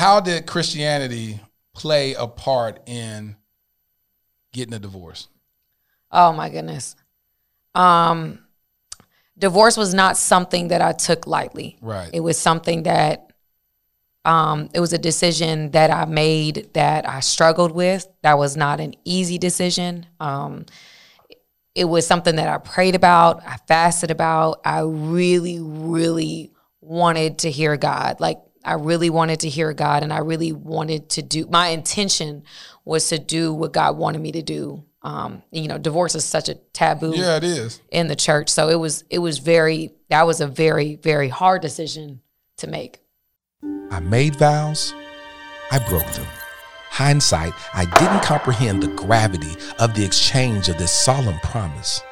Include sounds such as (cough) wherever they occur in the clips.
how did Christianity play a part in getting a divorce? Oh my goodness. Um, divorce was not something that I took lightly. Right. It was something that um, it was a decision that I made that I struggled with. That was not an easy decision. Um, it was something that I prayed about, I fasted about. I really, really wanted to hear God. Like, I really wanted to hear God, and I really wanted to do my intention was to do what God wanted me to do. Um, you know, divorce is such a taboo Yeah, it is. in the church. So it was it was very that was a very very hard decision to make. I made vows, I broke them. Hindsight, I didn't comprehend the gravity of the exchange of this solemn promise,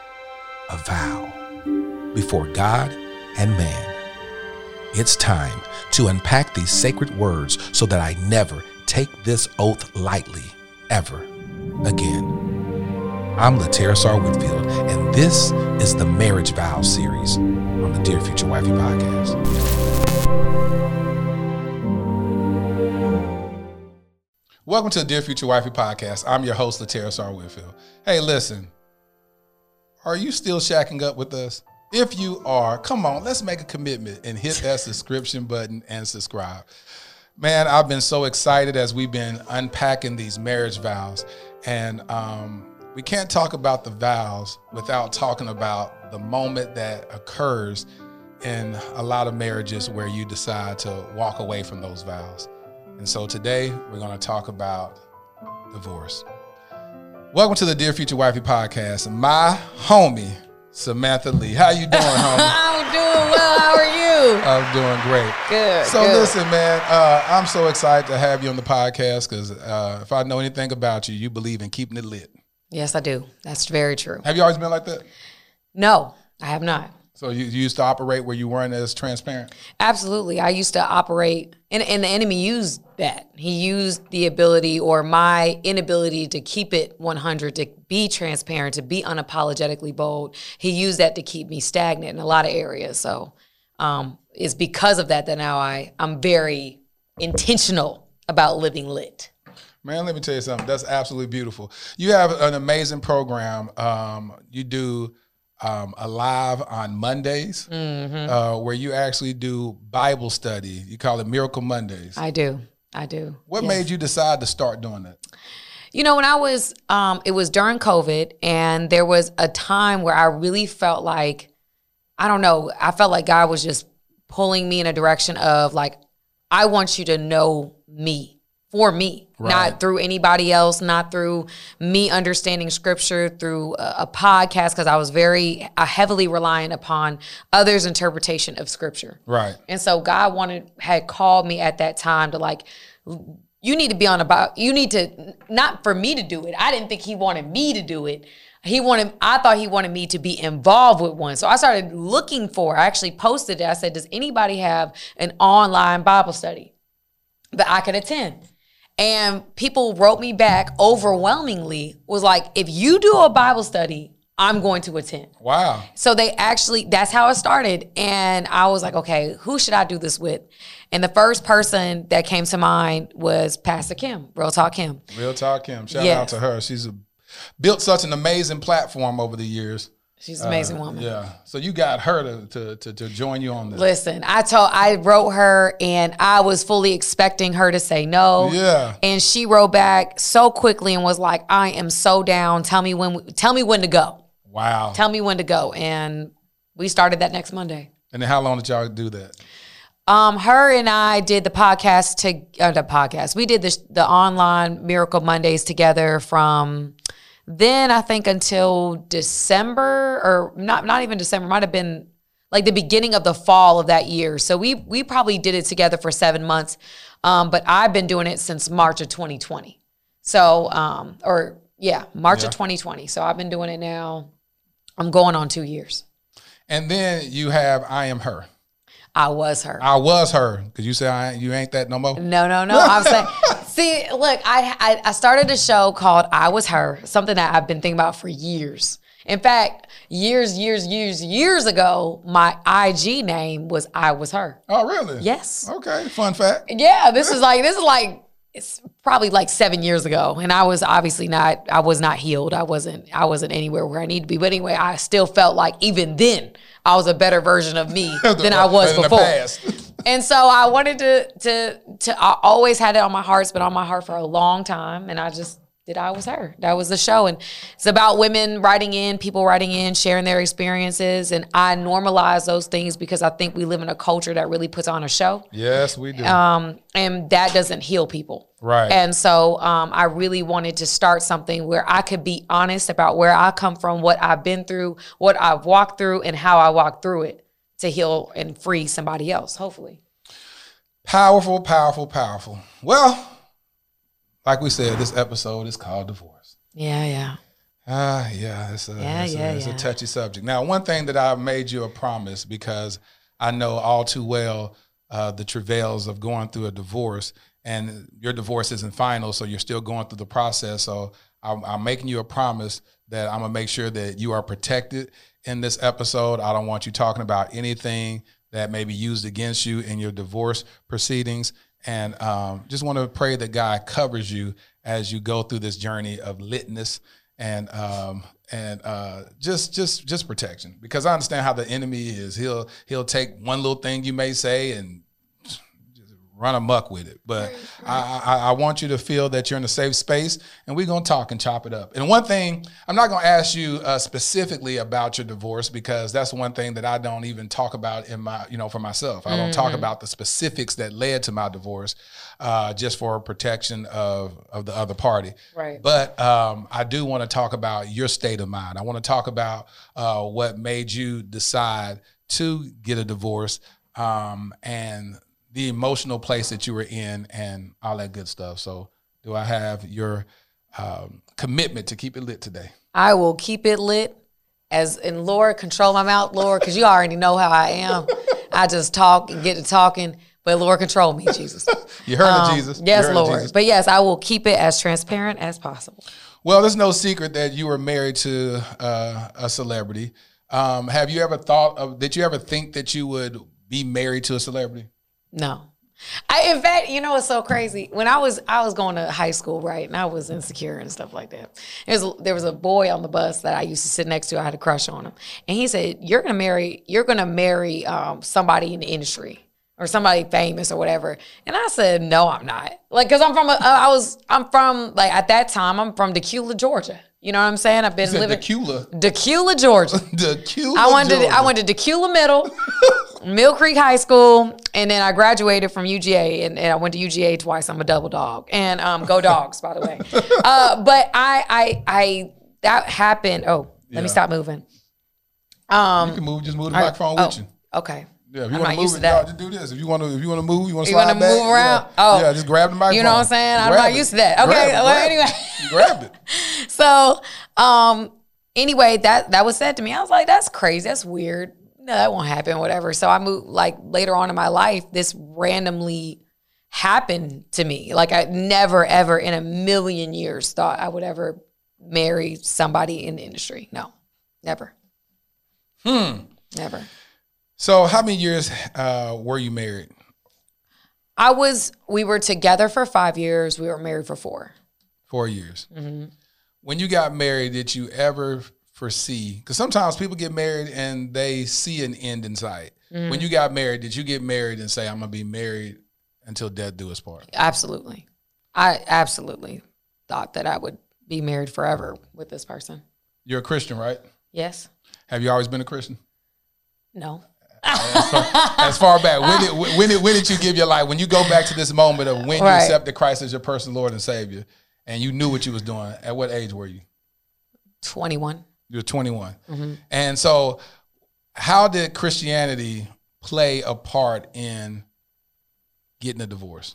a vow, before God and man. It's time to unpack these sacred words so that I never take this oath lightly, ever again. I'm Lateris R. Whitfield, and this is the Marriage Vow series on the Dear Future Wifey podcast. Welcome to the Dear Future Wifey podcast. I'm your host, Lateris R. Whitfield. Hey, listen, are you still shacking up with us? If you are, come on, let's make a commitment and hit that subscription button and subscribe. Man, I've been so excited as we've been unpacking these marriage vows. And um, we can't talk about the vows without talking about the moment that occurs in a lot of marriages where you decide to walk away from those vows. And so today we're going to talk about divorce. Welcome to the Dear Future Wifey podcast. My homie, Samantha Lee. How you doing, (laughs) homie? I'm doing well. How are you? I'm doing great. Good. So good. listen, man, uh, I'm so excited to have you on the podcast because uh, if I know anything about you, you believe in keeping it lit. Yes, I do. That's very true. Have you always been like that? No, I have not. So you, you used to operate where you weren't as transparent? Absolutely. I used to operate, and, and the enemy used that. He used the ability or my inability to keep it 100, to be transparent, to be unapologetically bold. He used that to keep me stagnant in a lot of areas. So um, it's because of that that now I, I'm very intentional about living lit. Man, let me tell you something. That's absolutely beautiful. You have an amazing program. Um, you do um, a live on Mondays Mm-hmm. uh, where you actually do Bible study. You call it Miracle Mondays. I do. I do. what Yes. made you decide to start doing that? You know, when I was, um, it was during COVID, and there was a time where I really felt like, I don't know, I felt like God was just pulling me in a direction of like, I want you to know me for me, Right. not through anybody else, not through me understanding scripture, through a, a podcast, because I was very uh, heavily reliant upon others' interpretation of scripture. Right. And so God wanted had called me at that time to like you need to be on about you need to not for me to do it. I didn't think he wanted me to do it. He wanted I thought he wanted me to be involved with one. So I started looking for I actually posted it. I said, "Does anybody have an online Bible study that I could attend?" And people wrote me back overwhelmingly was like, "If you do a Bible study, I'm going to attend." Wow. So they actually, that's how it started. And I was like, okay, who should I do this with? And the first person that came to mind was Pastor Kim, Real Talk Kim. Real talk, Kim. Shout Yes. out to her. She's a, built such an amazing platform over the years. She's an amazing woman. Yeah. So you got her to, to, to, to join you on this. Listen, I told, I wrote her and I was fully expecting her to say no. Yeah. And she wrote back so quickly and was like, I am so down. Tell me when, tell me when to go. Wow. Tell me when to go. And we started that next Monday. And then how long did y'all do that? Um, her and I did the podcast to uh, the podcast. We did the the online Miracle Mondays together from then I think until December or not not even December. Might have been like the beginning of the fall of that year. So we we probably did it together for seven months. Um, but I've been doing it since March of 2020. So um, or yeah, March Yeah. of 2020. So I've been doing it now. I'm going on two years. And then you have I Am Her. I was her. I was her because you say I, you ain't that no more. No, no, no. I'm saying, (laughs) see, look, I, I I started a show called I Was Her, something that I've been thinking about for years. In fact, years, years, years, years ago, my IG name was I was her. Oh, really? Yes. Okay. Fun fact. Yeah, this is like this is like it's probably like seven years ago, and I was obviously not. I was not healed. I wasn't. I wasn't anywhere where I need to be. But anyway, I still felt like even then I was a better version of me (laughs) than I was before. (laughs) And so I wanted to to to. I always had it on my heart. It's been on my heart for a long time, and I just did. I was her. That was the show, and it's about women writing in, people writing in, sharing their experiences, and I normalize those things because I think we live in a culture that really puts on a show yes, we do. um, and that doesn't heal people. Right. And so um, I really wanted to start something where I could be honest about where I come from, what I've been through, what I've walked through, and how I walked through it to heal and free somebody else, hopefully. Powerful, powerful, powerful. Well, like we said, this episode is called divorce. Yeah, yeah. Ah, yeah, it's a, Yeah, it's, yeah, a, it's a touchy subject. Now, one thing that I made you a promise because I know all too well uh, the travails of going through a divorce, and your divorce isn't final, so you're still going through the process. So I'm, I'm making you a promise that I'm gonna make sure that you are protected in this episode. I don't want you talking about anything that may be used against you in your divorce proceedings. And um, just want to pray that God covers you as you go through this journey of litness and um, and uh, just just just protection because I understand how the enemy is. He'll he'll take one little thing you may say and run amok with it. But I, I, I want you to feel that you're in a safe space, and we're gonna talk and chop it up. And one thing I'm not gonna ask you uh, specifically about your divorce because that's one thing that I don't even talk about in my you know for myself. I don't talk about the specifics that led to my divorce, uh, just for protection of of the other party. Right. But um, I do want to talk about your state of mind. I want to talk about uh, what made you decide to get a divorce um, and the emotional place that you were in and all that good stuff. So, do I have your um, commitment to keep it lit today? I will keep it lit as and Lord, control my mouth, Lord, because you already know how I am. I just talk and get to talking, but Lord, control me, Jesus. (laughs) You heard Um, of Jesus. Yes, Lord. Jesus. But yes, I will keep it as transparent as possible. Well, there's no secret that you were married to uh, a celebrity. Um, have you ever thought of? Did you ever think that you would be married to a celebrity? No. I in fact, you know what's so crazy? When I was I was going to high school, right? And I was insecure and stuff like that. There was there was a boy on the bus that I used to sit next to. I had a crush on him. And he said, You're gonna marry, you're gonna marry um, somebody in the industry or somebody famous or whatever. And I said, No, I'm not. Like, cause I'm from a, uh, I was I'm from like at that time, I'm from Dacula, Georgia. You know what I'm saying? I've been You living Dacula. Dacula, Georgia. (laughs) Dacula. I went to Georgia. I went to Dacula Middle, (laughs) Mill Creek High School, and then I graduated from UGA, and, and I went to UGA twice. I'm a double dog, and um, go dogs, by the way. (laughs) Uh, but I, I, I, that happened. Oh, let me stop moving. You Um, can move. Just move the microphone oh, with you. okay. Yeah, if you want to move it, to that. y'all just do this. If you want to, if you want to move, you want to You slide wanna back. move around? Yeah. Oh. yeah, just grab the microphone. You know what I'm saying? I'm not it. used to that. Okay, Grab it, well, it. anyway. You grabbed it. So, um, anyway, that that was said to me. I was like, that's crazy. That's weird. No, that won't happen. Whatever. So I moved like later on in my life. This randomly happened to me. Like I never, ever in a million years thought I would ever marry somebody in the industry. No, never, Hmm. never. So, how many years uh, were you married? I was. We were together for five years. We were married for four. Four years. Mm-hmm. When you got married, did you ever foresee? Because sometimes people get married and they see an end in sight. Mm-hmm. When you got married, did you get married and say, "I'm gonna be married until death do us part"? Absolutely. I absolutely thought that I would be married forever with this person. You're a Christian, right? Yes. Have you always been a Christian? No. As far back when did when did when did you give your life? When you go back to this moment of when you accepted Christ as your personal Lord and Savior, and you knew what you was doing. At what age were you? 21. You were 21. Mm-hmm. And so, how did Christianity play a part in getting a divorce?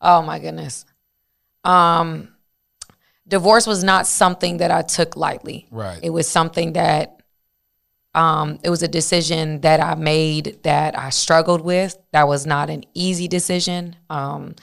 Oh my goodness. Um divorce was not something that I took lightly. Right. It was something that um it was a decision that I made that I struggled with. That was not an easy decision. Um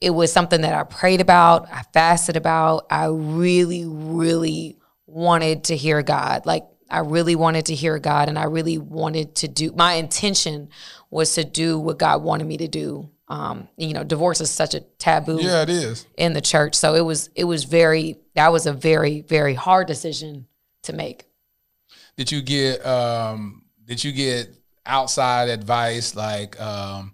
it was something that I prayed about, I fasted about. I really really wanted to hear God. Like I really wanted to hear God and I really wanted to do my intention was to do what God wanted me to do. Um, you know, divorce is such a taboo Yeah, it is. in the church. So it was it was very that was a very, very hard decision to make. Did you get um did you get outside advice like um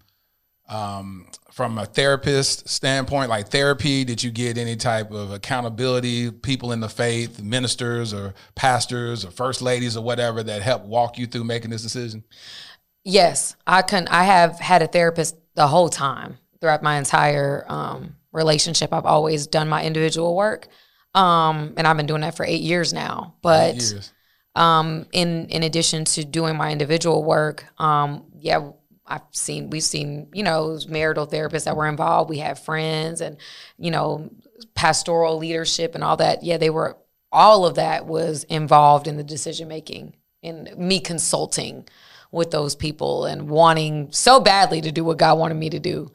um from a therapist standpoint like therapy did you get any type of accountability people in the faith ministers or pastors or first ladies or whatever that helped walk you through making this decision Yes, I can. I have had a therapist the whole time throughout my entire um, relationship. I've always done my individual work, um, and I've been doing that for eight years now. But years um, in in addition to doing my individual work, um, yeah, I've seen we've seen you know marital therapists that were involved. We had friends and you know pastoral leadership and all that. Yeah, they were all of that was involved in the decision making and me consulting with those people and wanting so badly to do what God wanted me to do,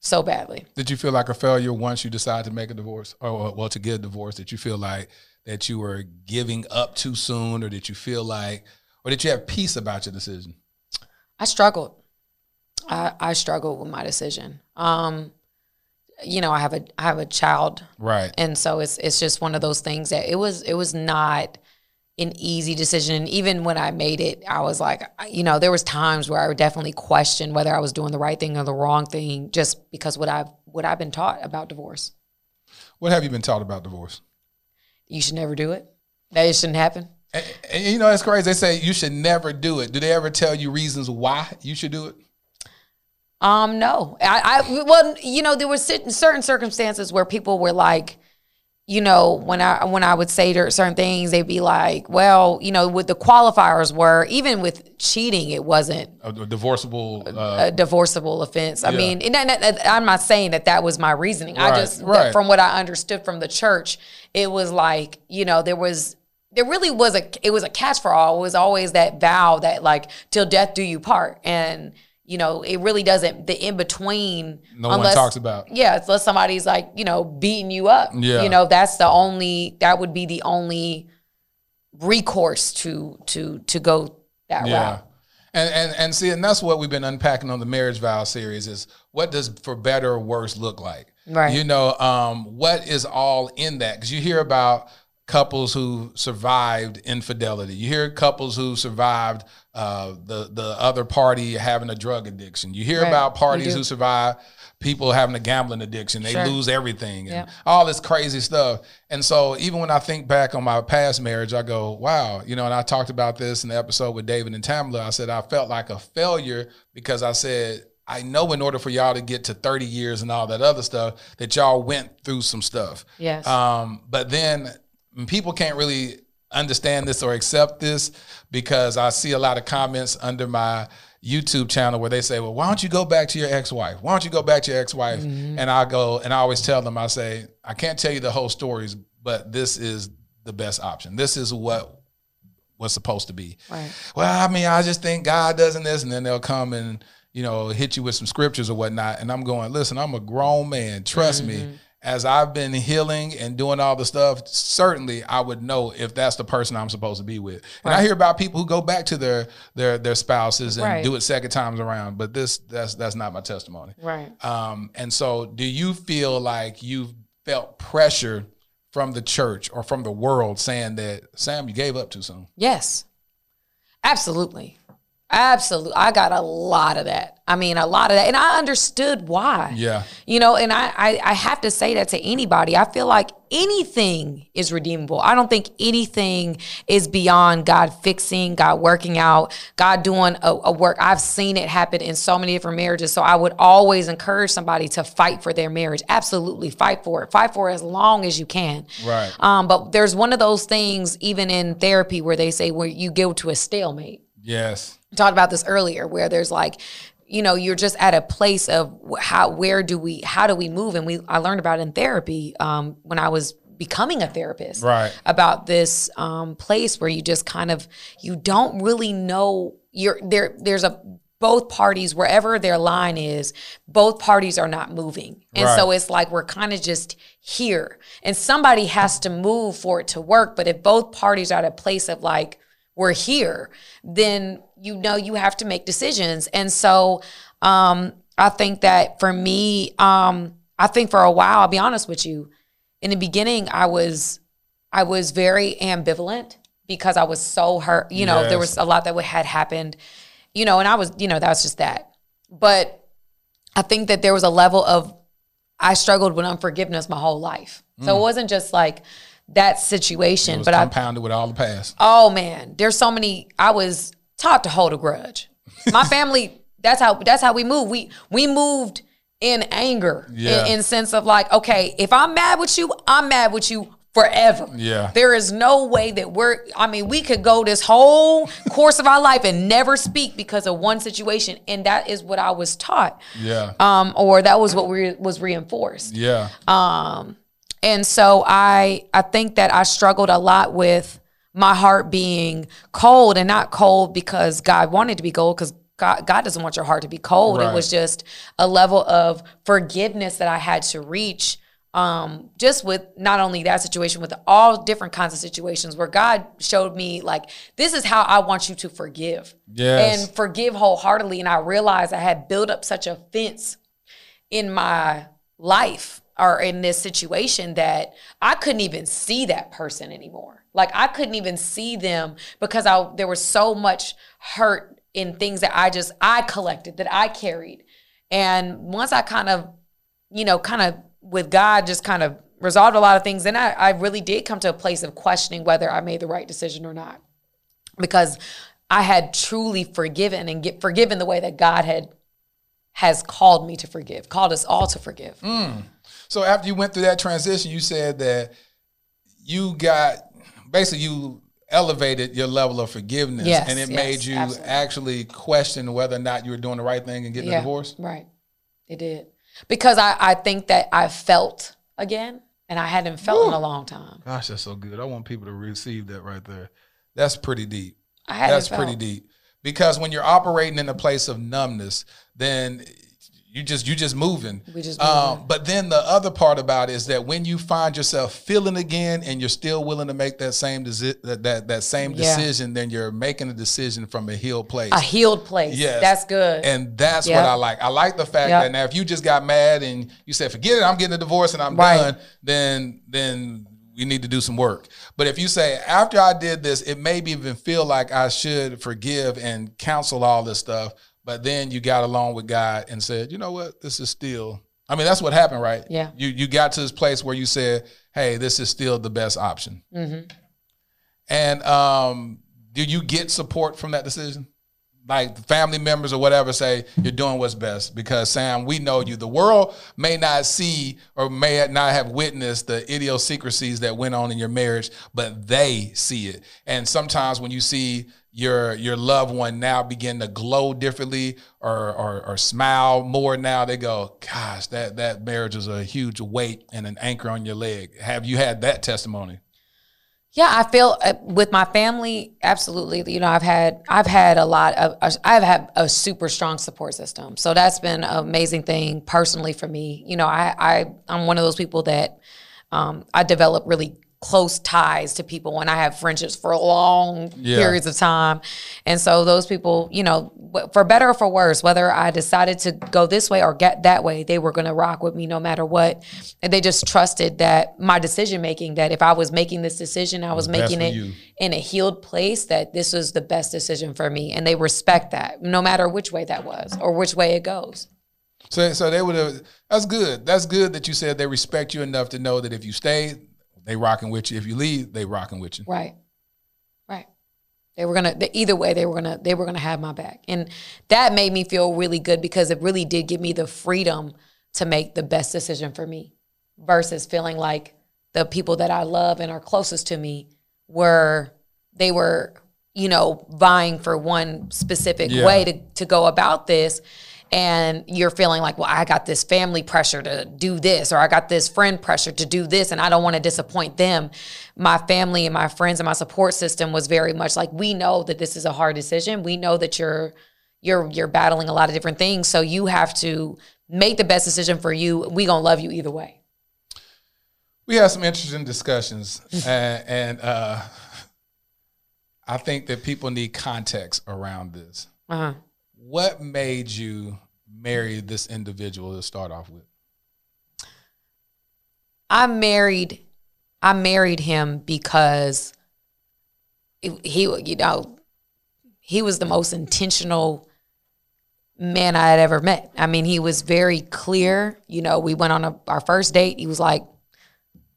so badly. did you feel like a failure once you decided to make a divorce or well to get a divorce did you feel like that you were giving up too soon or that you feel like or did you have peace about your decision I struggled. I, I struggled with my decision. Um, you know, I have a I have a child, right and so it's it's just one of those things that it was it was not an easy decision. And even when I made it, I was like, you know, there was times where I would definitely question whether I was doing the right thing or the wrong thing, just because what I've what I've been taught about divorce. what have you been taught about divorce You should never do it. That it shouldn't happen. And, and you know, it's crazy. They say you should never do it. Do they ever tell you reasons why you should do it? Um, no, I, I well, you know, there were certain certain circumstances where people were like, you know, when I when I would say certain things, they'd be like, well, you know, what the qualifiers were, even with cheating, it wasn't A, a divorceable. Uh, a divorceable offense. I mean, and, and- and I'm not saying that that was my reasoning. I just, right. from what I understood from the church, it was like, you know, there was, there really was a, it was a catch for all. It was always that vow that like, till death do you part. And, you know, it really doesn't, the in between. no one talks about. Yeah, unless somebody's like, you know, beating you up. Yeah. You know, that's the only, that would be the only recourse to, to, to go that Yeah. route. And, and and see, and that's what we've been unpacking on the marriage vow series is what does for better or worse look like? Right. You know, um, what is all in that? Because you hear about couples who survived infidelity. You hear couples who survived uh, the the other party having a drug addiction. You hear Right. about parties who survive people having a gambling addiction. They Sure. lose everything and all this crazy stuff. And so even when I think back on my past marriage, I go, wow, you know, and I talked about this in the episode with David and Tamela. I said I felt like a failure because I said, I know in order for y'all to get to 30 years and all that other stuff, that y'all went through some stuff. Yes. Um, but then people can't really understand this or accept this because I see a lot of comments under my YouTube channel where they say, "Well, why don't you go back to your ex-wife? Why don't you go back to your ex-wife?" Mm-hmm. And I go and I always tell them, I say, "I can't tell you the whole stories, but this is the best option. This is what was supposed to be." Right. Well, I mean, I just think God doesn't this, and then they'll come and you know hit you with some scriptures or whatnot. And I'm going, listen, I'm a grown man. Trust me. As I've been healing and doing all the stuff, certainly I would know if that's the person I'm supposed to be with. And I hear about people who go back to their their their spouses and Right. do it second times around. But this that's that's not my testimony. Right. Um, and so, do you feel like you've felt pressure from the church or from the world saying that Sam, you gave up too soon? Yes. Absolutely. Absolutely. I got a lot of that. I mean, a lot of that. And I understood why. Yeah. You know, and I, I, I have to say that to anybody. I feel like anything is redeemable. I don't think anything is beyond God fixing, God working out, God doing a, a work. I've seen it happen in so many different marriages. So I would always encourage somebody to fight for their marriage. Absolutely fight for it. Fight for it as long as you can. Right. Um, but there's one of those things, even in therapy, where they say where you go to a stalemate. Yes. Talked about this earlier, where there's like, you know, you're just at a place of how, where do we, how do we move? And we, I learned about it in therapy um, when I was becoming a therapist. Right. About this um, place where you just kind of, you don't really know. You're there. There's a both parties, wherever their line is, both parties are not moving. And so it's like we're kind of just here. And somebody has to move for it to work. But if both parties are at a place of like, we're here, then you know you have to make decisions. And so um, I think that for me, um, I think for a while, I'll be honest with you, in the beginning, I was I was very ambivalent because I was so hurt. You know, there was a lot that had happened, you know, and I was, you know, that was just that. But I think that there was a level of I struggled with unforgiveness my whole life. So it wasn't just like that situation, Mm. But I compounded with all the past. Oh man, there's so many. I was taught to hold a grudge. My (laughs) family, that's how that's how we moved. We we moved in anger, Yeah. in, in sense of like, okay, if I'm mad with you, I'm mad with you forever. Yeah. There is no way that we're. I mean, we could go this whole course of our life and never speak because of one situation, and that is what I was taught, Yeah. um, or that was what we, was reinforced. yeah. Um, and so I I think that I struggled a lot with my heart being cold and not cold because God wanted to be cold because God, God doesn't want your heart to be cold. Right. It was just a level of forgiveness that I had to reach. Um, just with not only that situation, with all different kinds of situations where God showed me like this is how I want you to forgive Yes. and forgive wholeheartedly. And I realized I had built up such a fence in my life or in this situation that I couldn't even see that person anymore. Like I couldn't even see them because I there was so much hurt in things that I just I collected that I carried. And once I kind of, you know, kind of with God just kind of resolved a lot of things, then I, I really did come to a place of questioning whether I made the right decision or not. Because I had truly forgiven and get forgiven the way that God had has called me to forgive, called us all to forgive. Mm. So after you went through that transition, you said that you got basically you elevated your level of forgiveness, Yes, and it yes, made you absolutely. actually question whether or not you were doing the right thing and getting a divorce. Right. It did. Because I, I think that I felt again and I hadn't felt in a long time. Gosh, that's so good. I want people to receive that right there. That's pretty deep. I hadn't That's felt. pretty deep. Because when you're operating in a place of numbness, then you just you just moving. We just Um, moving. but then the other part about it is that when you find yourself feeling again and you're still willing to make that same desi- that, that that same Yeah. decision, then you're making a decision from a healed place. A healed place. Yes. That's good. And that's Yep. what I like. I like the fact Yep. that now if you just got mad and you said, forget it, I'm getting a divorce and I'm Right. done, then then we need to do some work. But if you say, after I did this, it made me even feel like I should forgive and counsel all this stuff, but then you got along with God and said, you know what, this is still I mean, that's what happened, right? Yeah. You you got to this place where you said, hey, this is still the best option. Mhm. And um, do you get support from that decision? Like family members or whatever say you're doing what's best because Sam, we know you. The world may not see or may not have witnessed the idiosyncrasies that went on in your marriage, but they see it. And sometimes when you see your your loved one now begin to glow differently or or, or smile more now, they go, "Gosh, that that marriage was a huge weight and an anchor on your leg." Have you had that testimony? Yeah, I feel uh, with my family, absolutely. You know, I've had I've had a lot of I've had a super strong support system, so that's been an amazing thing personally for me. You know, I I I'm one of those people that um, I develop really close ties to people when I have friendships for long Yeah. periods of time, and so those people, you know, for better or for worse, whether I decided to go this way or get that way, they were going to rock with me no matter what, and they just trusted that my decision making that if I was making this decision, I was making it you. in a healed place that this was the best decision for me and they respect that no matter which way that was or which way it goes So, so they would have. That's good. That's good that you said they respect you enough to know that if you stay, they rocking with you. If you leave, they rocking with you. right right they were gonna either way they were gonna they were gonna have my back and that made me feel really good because it really did give me the freedom to make the best decision for me versus feeling like the people that i love and are closest to me were they were you know vying for one specific Yeah. way to, to go about this and you're feeling like well i got this family pressure to do this or i got this friend pressure to do this and i don't want to disappoint them my family and my friends and my support system was very much like we know that this is a hard decision we know that you're you're you're battling a lot of different things. So you have to make the best decision for you. We gonna love you either way. We had some interesting discussions, (laughs) and, and uh, I think that people need context around this. Uh-huh. What made you marry this individual to start off with? I married I married him because he you know he was the most intentional man I had ever met. I mean, he was very clear. You know, we went on a, our first date. He was like,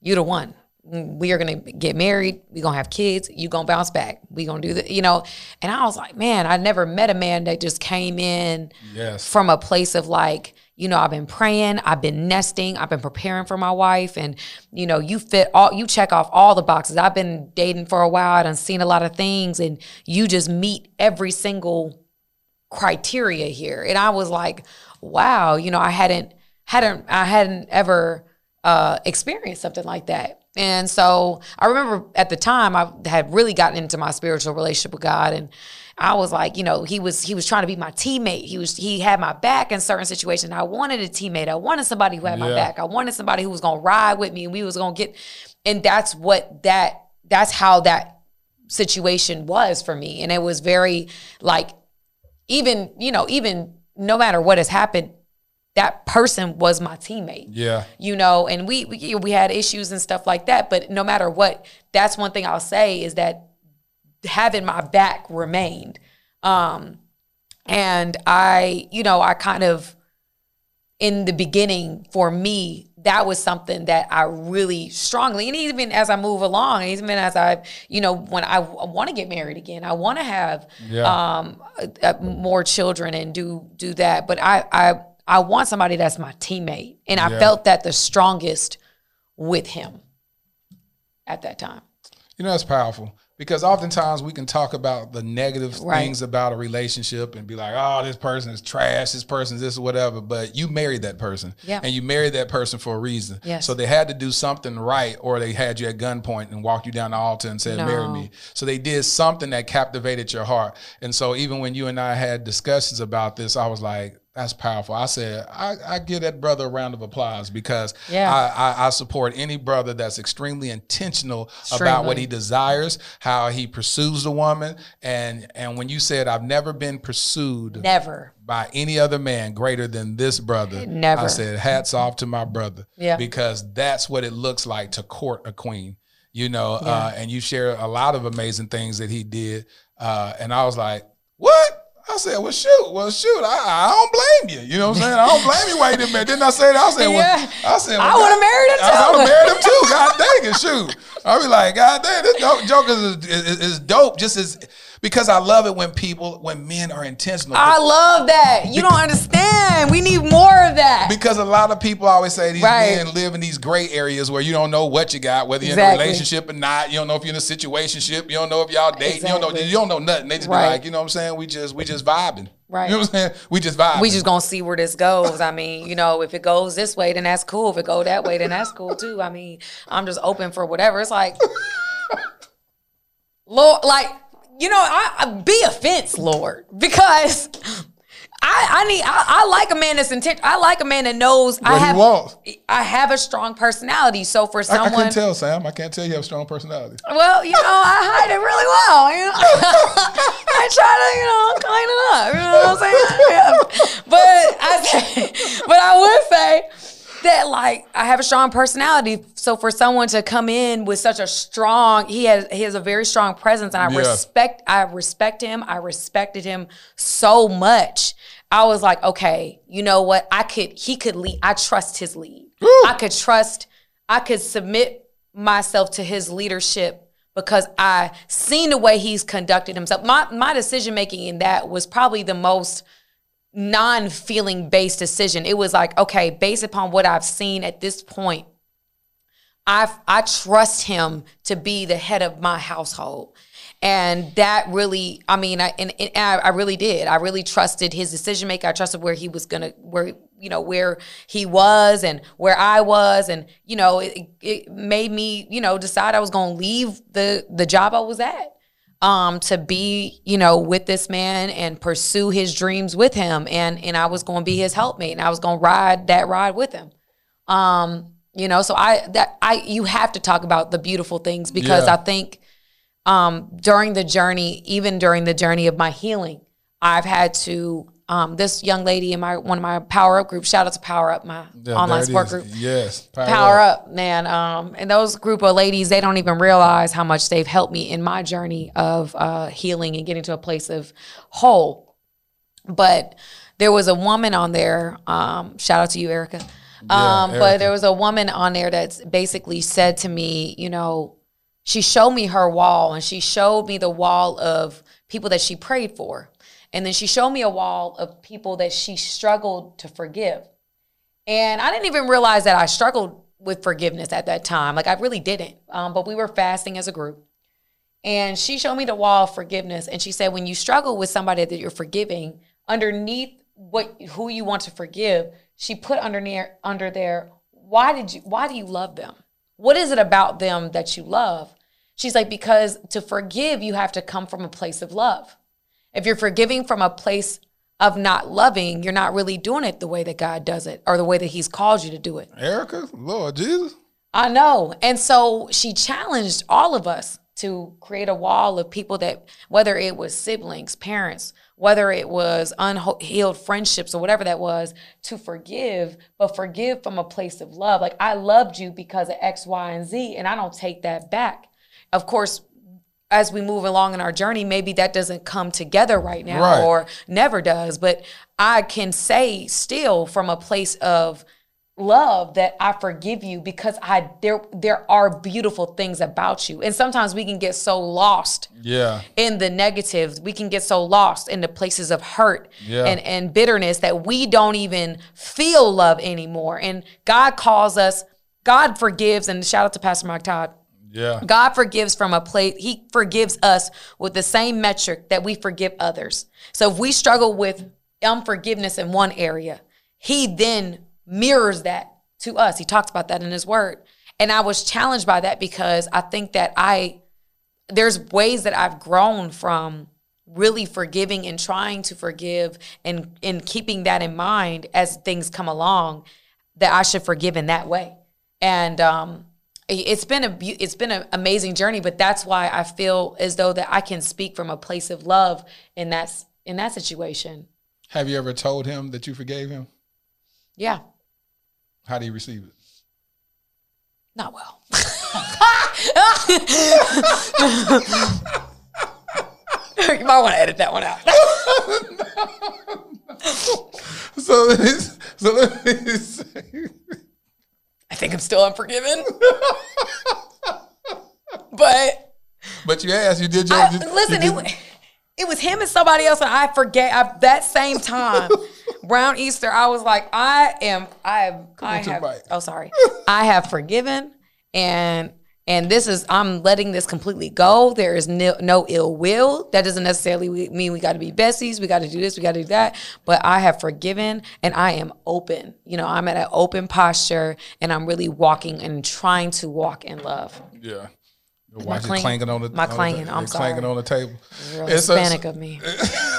"You the one. We are gonna get married. We gonna have kids. You gonna bounce back. We gonna do the, you know." And I was like, "Man, I never met a man that just came in Yes. from a place of like, you know, I've been praying, I've been nesting, I've been preparing for my wife, and you know, you fit all, you check off all the boxes. I've been dating for a while, I done seen a lot of things, and you just meet every single criteria here. And I was like, wow, you know, I hadn't hadn't I hadn't ever uh, experienced something like that. And so I remember at the time I had really gotten into my spiritual relationship with God and I was like, you know, he was he was trying to be my teammate. He was he had my back in certain situations. I wanted a teammate. I wanted somebody who had my back. I wanted somebody who was gonna ride with me and we was gonna get and that's what that that's how that situation was for me. And it was very like even, you know, even no matter what has happened, that person was my teammate Yeah. you know and we, we we had issues and stuff like that but no matter what that's one thing i'll say is that having my back remained um and i you know i kind of in the beginning for me that was something that i really strongly and even as i move along even as i you know when i, want to get married again i want to have Yeah. um uh, more children and do do that but i i i want somebody that's my teammate and i Yeah. felt that the strongest with him at that time You know, it's powerful because oftentimes we can talk about the negative Right. things about a relationship and be like, oh, this person is trash, this person is this or whatever. But you married that person. Yeah. And you married that person for a reason. Yes. So they had to do something right or they had you at gunpoint and walked you down the altar and said, marry me. So they did something that captivated your heart. And so even when you and I had discussions about this, I was like, that's powerful. I said, I, I give that brother a round of applause because Yeah. I, I, I support any brother that's extremely intentional about what he desires, how he pursues the woman. And and when you said I've never been pursued never by any other man greater than this brother, Never. I said, hats off to my brother. Yeah. Because that's what it looks like to court a queen. You know, uh, and you share a lot of amazing things that he did. Uh, and I was like, what? I said, well, shoot, well, shoot, I, I don't blame you. You know what I'm saying? I don't blame you why you didn't marry. Didn't I say that? I said, well, Yeah. I said, I would've God- married him I, too. would have married him too. God dang it, shoot. I'll be like, God dang, this dope joker is, is, is dope. Just as because I love it when people, when men are intentional. i love that you don't understand we need more of that because a lot of people always say these Right. men live in these gray areas where you don't know what you got, whether you're in a relationship or not. You don't know if you're in a situationship. You don't know if y'all dating. You don't know. You don't know nothing. They just Right. be like, you know what I'm saying? We just we just vibing. Right. You know what I'm saying? We just vibing. we just gonna see where this goes. I mean, you know, if it goes this way, then that's cool. If it go that way, then that's cool too. I mean, I'm just open for whatever. It's like, (laughs) Lord, like you know, I, I be offense, Lord, because I I need I, I like a man that's intent. I like a man that knows I What he have wants. I have a strong personality. So for I, I someone, couldn't tell, Sam. I can't tell you have a strong personality. well, you know, I hide it really well. You know? (laughs) I try to, you know, clean it up. You know what I'm saying? Yeah. (laughs) But I (laughs) but I would say that like I have a strong personality. So for someone to come in with such a strong, he has he has a very strong presence, and I Yeah. respect I respect him. I respected him so much. I was like, okay, you know what? I could he could lead. I trust his lead. (gasps) I could trust. I could submit myself to his leadership because I seen the way he's conducted himself. My my decision making in that was probably the most non-feeling based decision. It was like, okay, based upon what I've seen at this point, I I trust him to be the head of my household. And that really, I mean, I and, and I, I really did. I really trusted his decision making. I trusted where he was gonna, where you know, where he was and where I was, and you know, it, it made me, you know, decide I was gonna leave the the job I was at. Um, to be, you know, with this man and pursue his dreams with him. And and I was gonna be his helpmate and I was gonna ride that ride with him. Um, you know, so I that I you have to talk about the beautiful things because Yeah. I think um during the journey, even during the journey of my healing, I've had to um this young lady in my one of my power up groups, shout out to Power Up, my Yeah, online support is. group Yes. Power, power up. up, man. Um, and those group of ladies, they don't even realize how much they've helped me in my journey of uh, healing and getting to a place of whole. But there was a woman on there. Um, shout out to you, Erica. Um, Erica. But there was a woman on there that's basically said to me, you know, she showed me her wall and she showed me the wall of people that she prayed for. And then she showed me a wall of people that she struggled to forgive. And I didn't even realize that I struggled with forgiveness at that time. Like I really didn't. Um, but we were fasting as a group. And she showed me the wall of forgiveness. And she said, when you struggle with somebody that you're forgiving, underneath what who you want to forgive, she put underneath under there, why did you why do you love them? What is it about them that you love? She's like, because to forgive, you have to come from a place of love. If you're forgiving from a place of not loving, you're not really doing it the way that God does it or the way that He's called you to do it. Erica, Lord Jesus. I know. And so she challenged all of us to create a wall of people that, whether it was siblings, parents, whether it was unhealed friendships or whatever that was, to forgive, but forgive from a place of love. Like, I loved you because of X, Y, and Z, and I don't take that back. Of course, as we move along in our journey, maybe that doesn't come together right now Right. or never does. But I can say still from a place of love that I forgive you because I there there are beautiful things about you. And sometimes we can get so lost Yeah. in the negatives. We can get so lost in the places of hurt Yeah. and, and bitterness that we don't even feel love anymore. And God calls us, God forgives, and shout out to Pastor Mark Todd. Yeah. God forgives from a place, He forgives us with the same metric that we forgive others. So if we struggle with unforgiveness in one area, He then mirrors that to us. He talks about that in His Word. And I was challenged by that because I think that I, there's ways that I've grown from really forgiving and trying to forgive and, and keeping that in mind as things come along that I should forgive in that way. And um, it's been a it's been an amazing journey, but that's why I feel as though that I can speak from a place of love in that in that situation. Have you ever told him that you forgave him? Yeah, How do you receive it? not well. (laughs) you might want to edit that one out. So, (laughs) so let me (laughs) say, I think I'm still unforgiven. but but you asked, you did your. I, listen, you it, did- wa- it was him and somebody else, and I forget. I, that same time, (laughs) around Easter, I was like, I am, I am, I have. Oh, sorry, I have forgiven, and and this is, I'm letting this completely go. There is no, no ill will. That doesn't necessarily mean we got to be besties. We got to do this. We got to do that. But I have forgiven, and I am open. You know, I'm at an open posture, and I'm really walking and trying to walk in love. yeah. It clang- clanging on the my on the- clanging, I'm it clanging on the table. Real It's a- Hispanic of me. (laughs)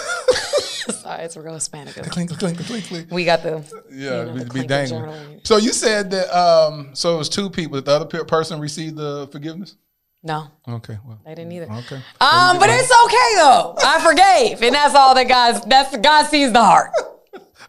(laughs) Sorry, it's real Hispanic of me. Clink, clink, clink, clink. We got the Yeah, you know, we the be clinking dangling. So you said that. Um, so it was two people. Did the other person received the forgiveness? No, Okay. Well. they didn't either. Okay. Um, but it's okay though. I forgave, and that's all that God. That's God sees the heart. (laughs)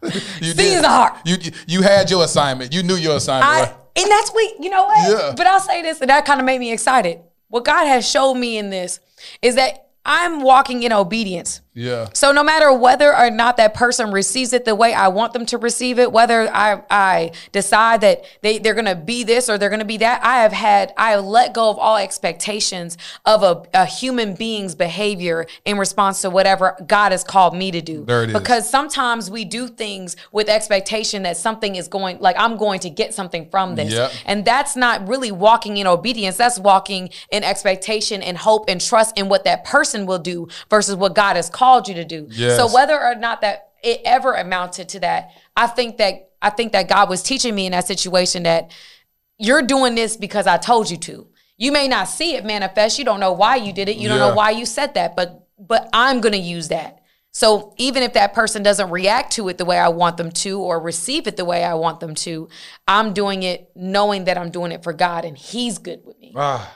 You Sees the heart. You you had your assignment. You knew your assignment. I right? and that's what you know what. Yeah. But I'll say this, and that kind of made me excited. What God has showed me in this is that I'm walking in obedience. Yeah. So no matter whether or not that person receives it the way I want them to receive it, whether I I decide that they, they're gonna be this or they're gonna be that, I have had I have let go of all expectations of a, a human being's behavior in response to whatever God has called me to do. There it is. Because sometimes we do things with expectation that something is going like I'm going to get something from this. Yep. And that's not really walking in obedience. That's walking in expectation and hope and trust in what that person will do versus what God has called you to do. Yes. So whether or not that it ever amounted to that, I think that I think that God was teaching me in that situation that you're doing this because I told you to. You may not see it manifest. You don't know why you did it. You don't know why you said that, but but I'm going to use that. So even if that person doesn't react to it the way I want them to or receive it the way I want them to, I'm doing it knowing that I'm doing it for God and he's good with me. Ah.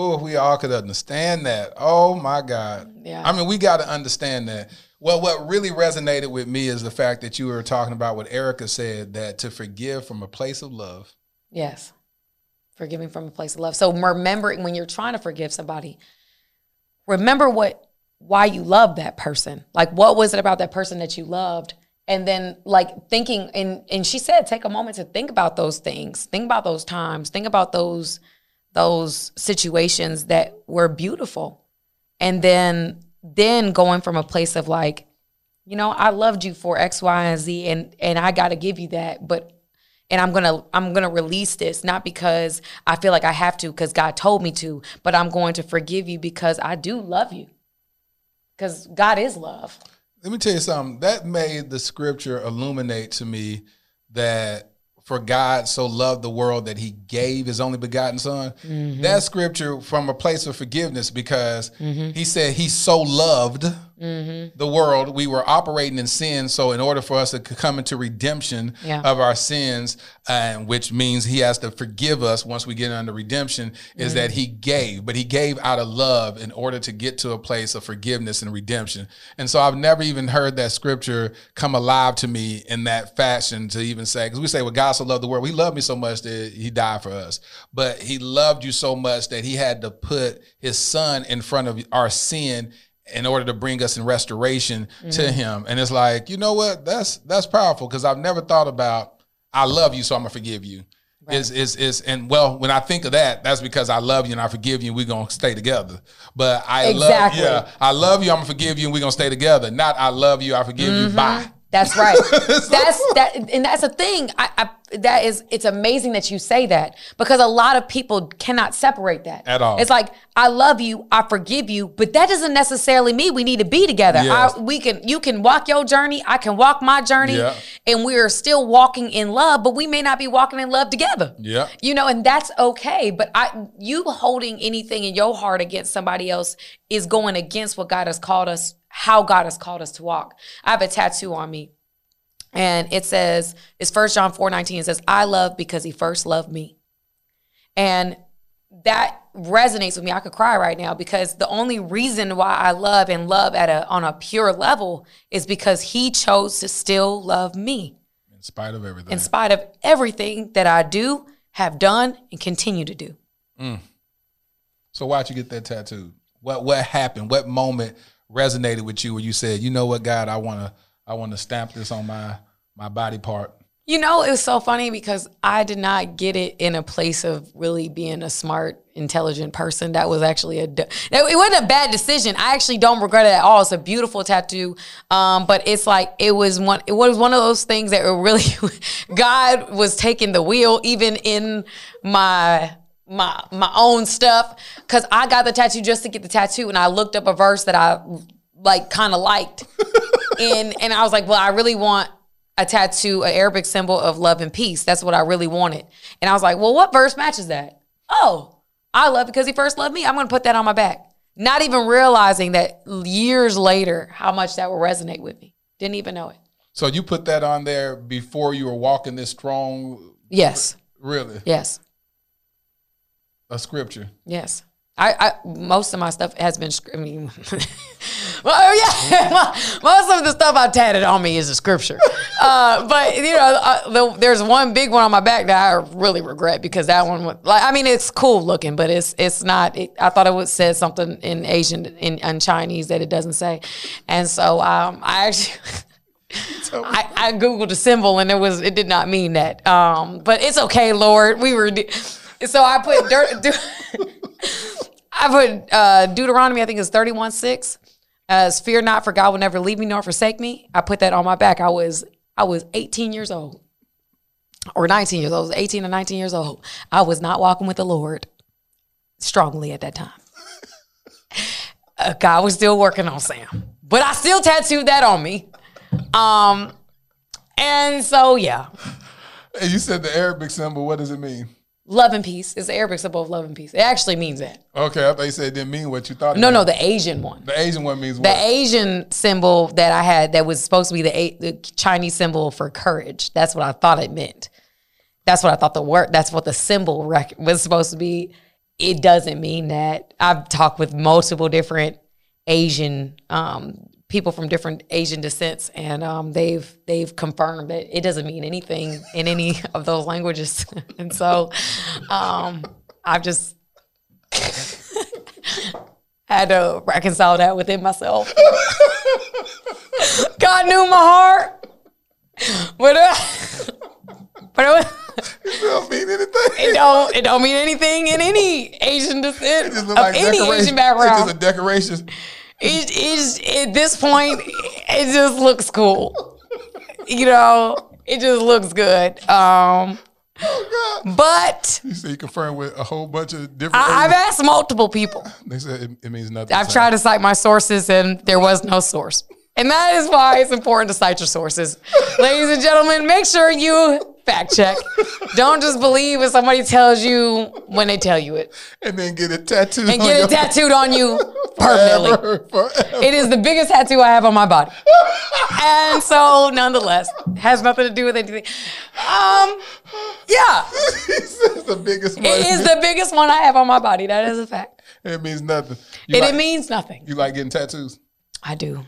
Oh, if we all could understand that. Oh my God. Yeah. I mean, we got to understand that. Well, what really resonated with me is the fact that you were talking about what Erica said that to forgive from a place of love. Yes. Forgiving from a place of love. So remembering when you're trying to forgive somebody, remember what why you love that person. Like what was it about that person that you loved? And then like thinking and and she said take a moment to think about those things. Think about those times. Think about those those situations that were beautiful. And then then going from a place of like you know, I loved you for X, Y, and Z, and and I got to give you that, but and I'm gonna I'm gonna release this not because I feel like I have to because God told me to, but I'm going to forgive you because I do love you, because God is love. Let me tell you something. That made the scripture illuminate to me that for God so loved the world that he gave his only begotten son. Mm-hmm. That scripture from a place of forgiveness because mm-hmm. he said he so loved Mm-hmm. the world. We were operating in sin. So in order for us to come into redemption Yeah. of our sins, and which means he has to forgive us once we get under redemption, is mm-hmm. that he gave, but he gave out of love in order to get to a place of forgiveness and redemption. And so I've never even heard that scripture come alive to me in that fashion to even say, because we say, well, God so loved the world. He loved me so much that he died for us. But he loved you so much that he had to put his son in front of our sin in order to bring us in restoration to mm-hmm. him. And it's like, you know what? That's that's powerful because I've never thought about I love you, so I'm gonna forgive you. Is is is and well, when I think of that, that's because I love you and I forgive you and we're gonna stay together. But I Exactly. love yeah, I love you, I'm gonna forgive you and we're gonna stay together. Not I love you, I forgive you, mm-hmm. bye. That's right. (laughs) that's that, and that's a thing. I, I that is. It's amazing that you say that because a lot of people cannot separate that At all. It's like I love you, I forgive you, but that doesn't necessarily mean we need to be together. Yes. I, we can. You can walk your journey. I can walk my journey, Yeah. and we are still walking in love, but we may not be walking in love together. Yeah. You know, and that's okay. But I, you holding anything in your heart against somebody else is going against what God has called us, how God has called us to walk. I have a tattoo on me, and it says, it's First John 4 19. It says, I love because he first loved me. And that resonates with me. I could cry right now because the only reason why I love and love at a on a pure level is because he chose to still love me In spite of everything. in spite of everything that I do, have done, and continue to do. Mm. so why'd you get that tattoo? What what happened? What moment resonated with you where you said, you know what, God, I wanna I wanna stamp this on my my body part. You know, it was so funny because I did not get it in a place of really being a smart, intelligent person. That was actually a, it wasn't a bad decision. I actually don't regret it at all. It's a beautiful tattoo. Um, but it's like, it was one, it was one of those things that really, (laughs) God was taking the wheel even in my, my, my own stuff. Cause I got the tattoo just to get the tattoo. And I looked up a verse that I like kind of liked. (laughs) and, and I was like, well, I really want a tattoo, an Arabic symbol of love and peace. That's what I really wanted. And I was like, well, what verse matches that? Oh, I love because he first loved me. I'm going to put that on my back. Not even realizing that years later, how much that will resonate with me. Didn't even know it. So you put that on there before you were walking this strong, Yes. really, Yes. A scripture. Yes. I, I most of my stuff has been. I mean, (laughs) well, yeah, (laughs) most of the stuff I tatted on me is a scripture. (laughs) Uh, but you know, uh, the, there's one big one on my back that I really regret because that one was like. I mean, it's cool looking, but it's it's not. It, I thought it would say something in Asian in, in Chinese that it doesn't say, and so um, I actually. I, I googled the symbol and it was it did not mean that. Um, but it's okay, Lord. We were so I put dirt. (laughs) Du- I put uh, Deuteronomy. I think it's thirty one six. As fear not, for God will never leave me nor forsake me. I put that on my back. I was I was eighteen years old, or nineteen years old. I was eighteen or nineteen years old. I was not walking with the Lord strongly at that time. Uh, God was still working on Sam, but I still tattooed that on me. Um, and so yeah, And you said the Arabic symbol. What does it mean? Love and peace. It's the Arabic symbol of love and peace. It actually means that. Okay, I thought you said it didn't mean what you thought. it No, no, the Asian one. the Asian one means what? The? Asian symbol that I had that was supposed to be the, A- the Chinese symbol for courage. That's what I thought it meant. That's what I thought the word. That's what the symbol rec- was supposed to be. It doesn't mean that. I've talked with multiple different Asian um, people from different Asian descents, and um, they've they've confirmed that it doesn't mean anything in any (laughs) of those languages. (laughs) and so, um, I've just (laughs) had to reconcile that within myself. God knew my heart, but uh, but it, was- it don't mean anything. it don't it don't mean anything in any Asian descent It just of like any decoration. Asian It's just a decoration. It is at this point, it just looks cool. You know, it just looks good. Um, Oh God! but You say you confirm with a whole bunch of different. I, I've asked multiple people. they said it, it means nothing. I've tried to cite my sources and there was no source. And that is why it's important to cite your sources. (laughs) Ladies and gentlemen, make sure you fact check. Don't just believe what somebody tells you when they tell you it. and then get it tattooed. And get it tattooed on you (laughs) permanently. Forever, (laughs) forever. It is the biggest tattoo I have on my body. And so nonetheless, has nothing to do with anything. Um yeah. (laughs) it's the biggest one. It is the biggest one I have on my body. That is a fact. It means nothing. You And like, it means nothing. you like getting tattoos? I do.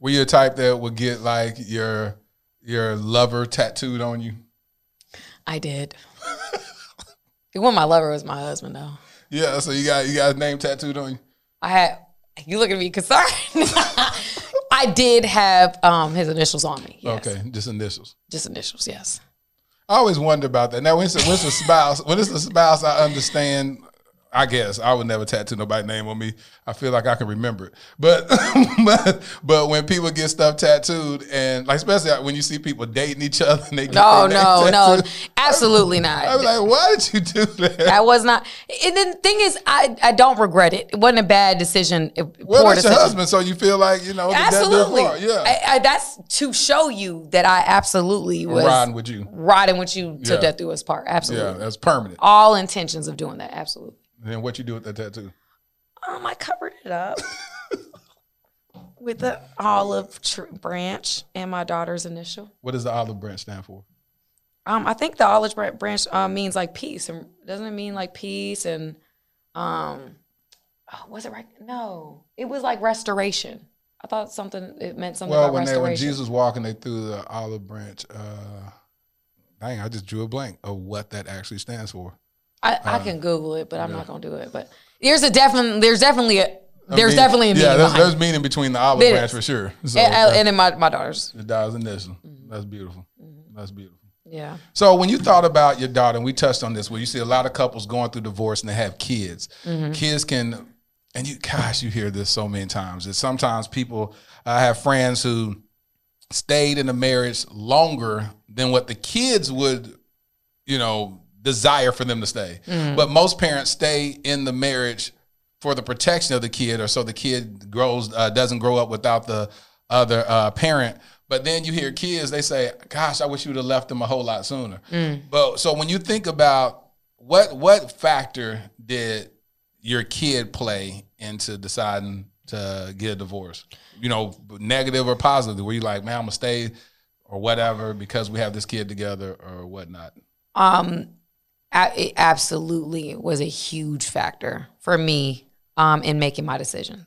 Were you a type that would get like your your lover tattooed on you? I did. (laughs) when my lover was my husband, though. Yeah, so you got you got his name tattooed on you. I had you look at me concerned. (laughs) I did have um his initials on me. Yes. Okay, just initials. Just initials, yes. I always wonder about that. Now, when it's, when it's a spouse, when it's a spouse, I understand. I guess I would never tattoo nobody's name on me. I feel like I can remember it, but (laughs) but but when people get stuff tattooed, and like especially when you see people dating each other, and they get No, no, no. Absolutely I not. I was like, why did you do that? That was not. And the thing is, I I don't regret it. It wasn't a bad decision. a Well, poor that's your husband, so you feel like you know the death do us Absolutely. Yeah, I, I, that's to show you that I absolutely was riding with you. riding with you to Yeah. death do us part. Absolutely, yeah, that's permanent. All intentions of doing that. Absolutely. And then what you do with that tattoo? Um, I covered it up (laughs) with the olive tr- branch and my daughter's initial. What does the olive branch stand for? Um, I think the olive bran- branch um, means like peace, and doesn't it mean like peace and um, oh, was it right? No, it was like restoration. I thought something it meant something Well, about when they, when. Jesus walking, they threw the olive branch. Uh, dang, I just drew a blank of what that actually stands for. I, I uh, can Google it, but I'm yeah. not gonna do it. But there's a definitely there's definitely a there's mean, definitely a meaning yeah. There's, there's meaning between the olive There branch is. for sure. So and, uh, and then my, my daughter's the daughter's initial. Mm-hmm. That's beautiful. That's beautiful. yeah. So when you thought about your daughter, and we touched on this, where you see a lot of couples going through divorce and they have kids. Mm-hmm. Kids can, and you, gosh, you hear this so many times. That sometimes people, I have friends who stayed in a marriage longer than what the kids would, you know, desire for them to stay. But most parents stay in the marriage for the protection of the kid, or so the kid grows uh, doesn't grow up without the other uh, parent. But then you hear kids, they say, "Gosh, I wish you would have left them a whole lot sooner." But so when you think about what what factor did your kid play into deciding to get a divorce? You know, negative or positive? Were you like, "Man, I'm gonna stay," or whatever because we have this kid together, or whatnot? Um, it absolutely was a huge factor for me um, in making my decision.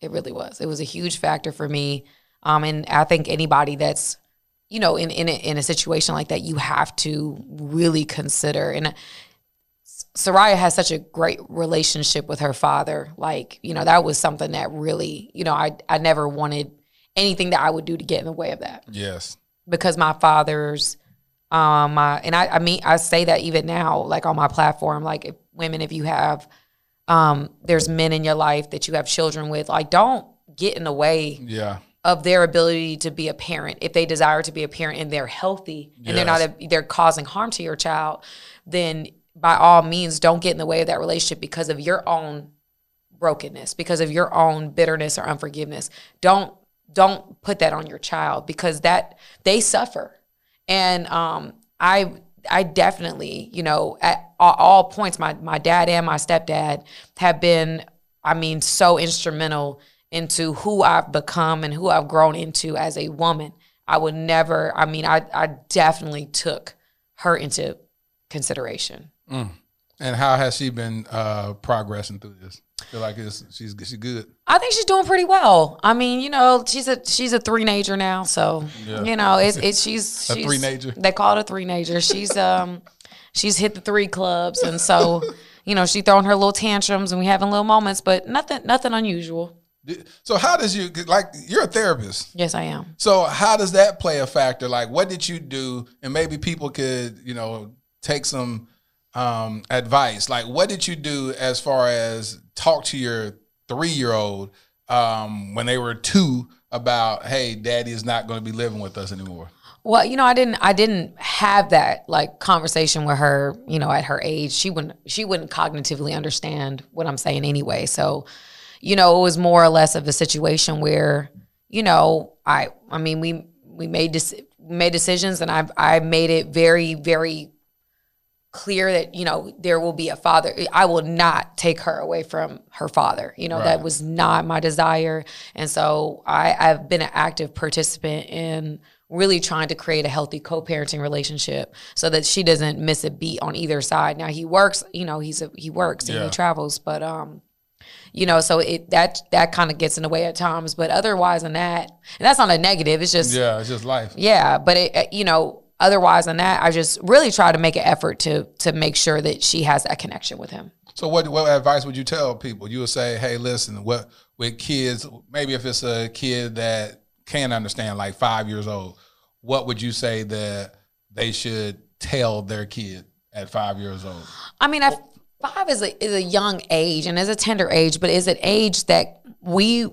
It really was. It was a huge factor for me. Um, and I think anybody that's, you know, in in a, in a situation like that, you have to really consider. And Soraya has such a great relationship with her father. Like, you know, that was something that really, you know, I I never wanted anything that I would do to get in the way of that Yes. because my father's um and I I mean I say that even now like on my platform like if women if you have um there's men in your life that you have children with like don't get in the way Yeah. of their ability to be a parent. If they desire to be a parent and they're healthy and they're not a, they're causing harm to your child then by all means don't get in the way of that relationship because of your own brokenness because of your own bitterness or unforgiveness. Don't don't put that on your child because that they suffer and um i I definitely, you know, at all, points, my my dad and my stepdad have been, I mean, so instrumental into who I've become and who I've grown into as a woman. I would never. I mean, I I definitely took her into consideration. And how has she been uh, progressing through this? Feel like it's, she's she's good. I think she's doing pretty well. I mean, you know, she's a she's a three nager now, so Yeah. you know, it's it's (laughs) she's, A three-nager? They call it a three nager. She's um (laughs) she's hit the three clubs, and so you know she throwing her little tantrums, and we having little moments, but nothing nothing unusual. So how does you like? You're a therapist. Yes, I am. So how does that play a factor? Like, what did you do? And maybe people could, you know, take some um, advice. Like, what did you do as far as talk to your three year old um, when they were two about, hey, daddy is not going to be living with us anymore? Well, you know, I didn't I didn't have that like conversation with her, you know, at her age. She wouldn't she wouldn't cognitively understand what I'm saying anyway. So, you know, it was more or less of a situation where, you know, I I mean, we we made dec- made decisions and I I made it very very clear that, you know, there will be a father. I will not take her away from her father. You know, Right. that was not my desire. And so I I've been an active participant in really trying to create a healthy co-parenting relationship so that she doesn't miss a beat on either side. Now he works, you know, he's a, he works and he travels, but um you know, so it that that kind of gets in the way at times, but otherwise than that, and that's not a negative, it's just Yeah, it's just life. yeah, but it, you know, otherwise than that, I just really try to make an effort to to make sure that she has that connection with him. So what what advice would you tell people? You would say, hey, listen, what with kids, maybe if it's a kid that can't understand, like five years old, what would you say that they should tell their kid at five years old? I mean, I, five is a is a young age and is a tender age, but is an age that we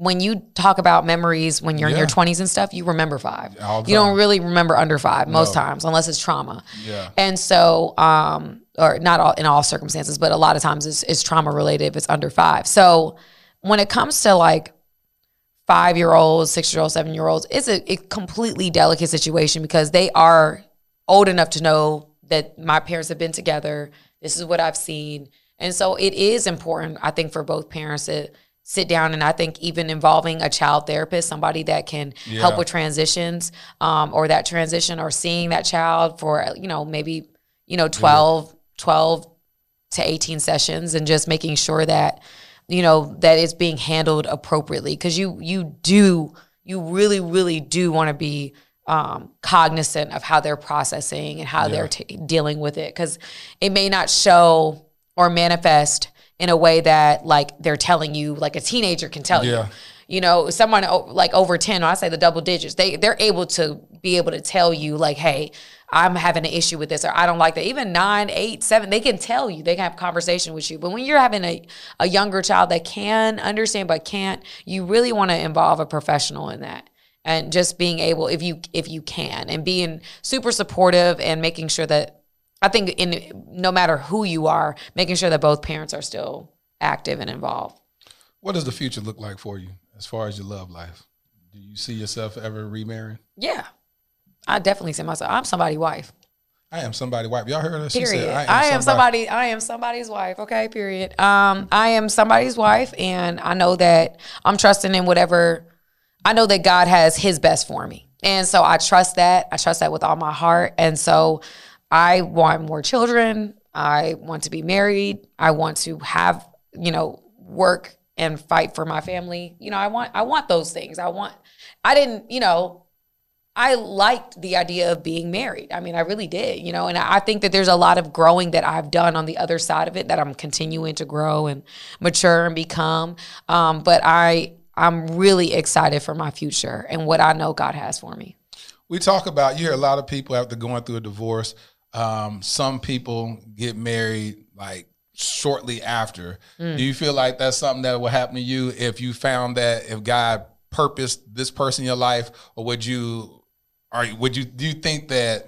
when you talk about memories when you're in your 20s and stuff, you remember five. You don't really remember under five most No. times, unless it's trauma. Yeah. And so, um, or not all in all circumstances, but a lot of times it's, it's trauma related if it's under five. So when it comes to like five year olds, six year olds, seven year olds, it's a, a completely delicate situation because they are old enough to know that my parents have been together. This is what I've seen. And so it is important, I think, for both parents to sit down and I think even involving a child therapist, somebody that can Yeah. help with transitions um, or that transition or seeing that child for, you know, maybe, you know, 12, 12 to 18 sessions and just making sure that you know that it's being handled appropriately. Because you you do you really really do want to be um, cognizant of how they're processing and how they're t- dealing with it. Because it may not show or manifest in a way that like they're telling you like a teenager can tell Yeah. you you know someone oh, like over 10 i say the double digits they they're able to be able to tell you like hey i'm having an issue with this or i don't like that. Even nine eight seven they can tell you they can have conversation with you. But when you're having a, a younger child that can understand but can't you really want to involve a professional in that. And just being able if you if you can and being super supportive and making sure that i think in no matter who you are making sure that both parents are still active and involved What does the future look like for you as far as your love life? Do you see yourself ever remarrying? Yeah. I definitely see myself. I'm somebody's wife. I am somebody wife. Y'all heard her? She Period. said, I am, somebody I am somebody's wife. Okay, period. Um, I am somebody's wife and I know that I'm trusting in whatever I know that God has his best for me. And so I trust that. I trust that with all my heart. And so I want more children. I want to be married. I want to have, you know, work and fight for my family. You know, I want I want those things. I want I didn't, you know, I liked the idea of being married. I mean, I really did, you know, and I think that there's a lot of growing that I've done on the other side of it that I'm continuing to grow and mature and become. Um, but I I'm really excited for my future and what I know God has for me. we talk about you hear a lot of people after going through a divorce um, some people get married like shortly after Mm. do you feel like that's something that would happen to you if you found that if god purposed this person in your life or would you or would you do you think that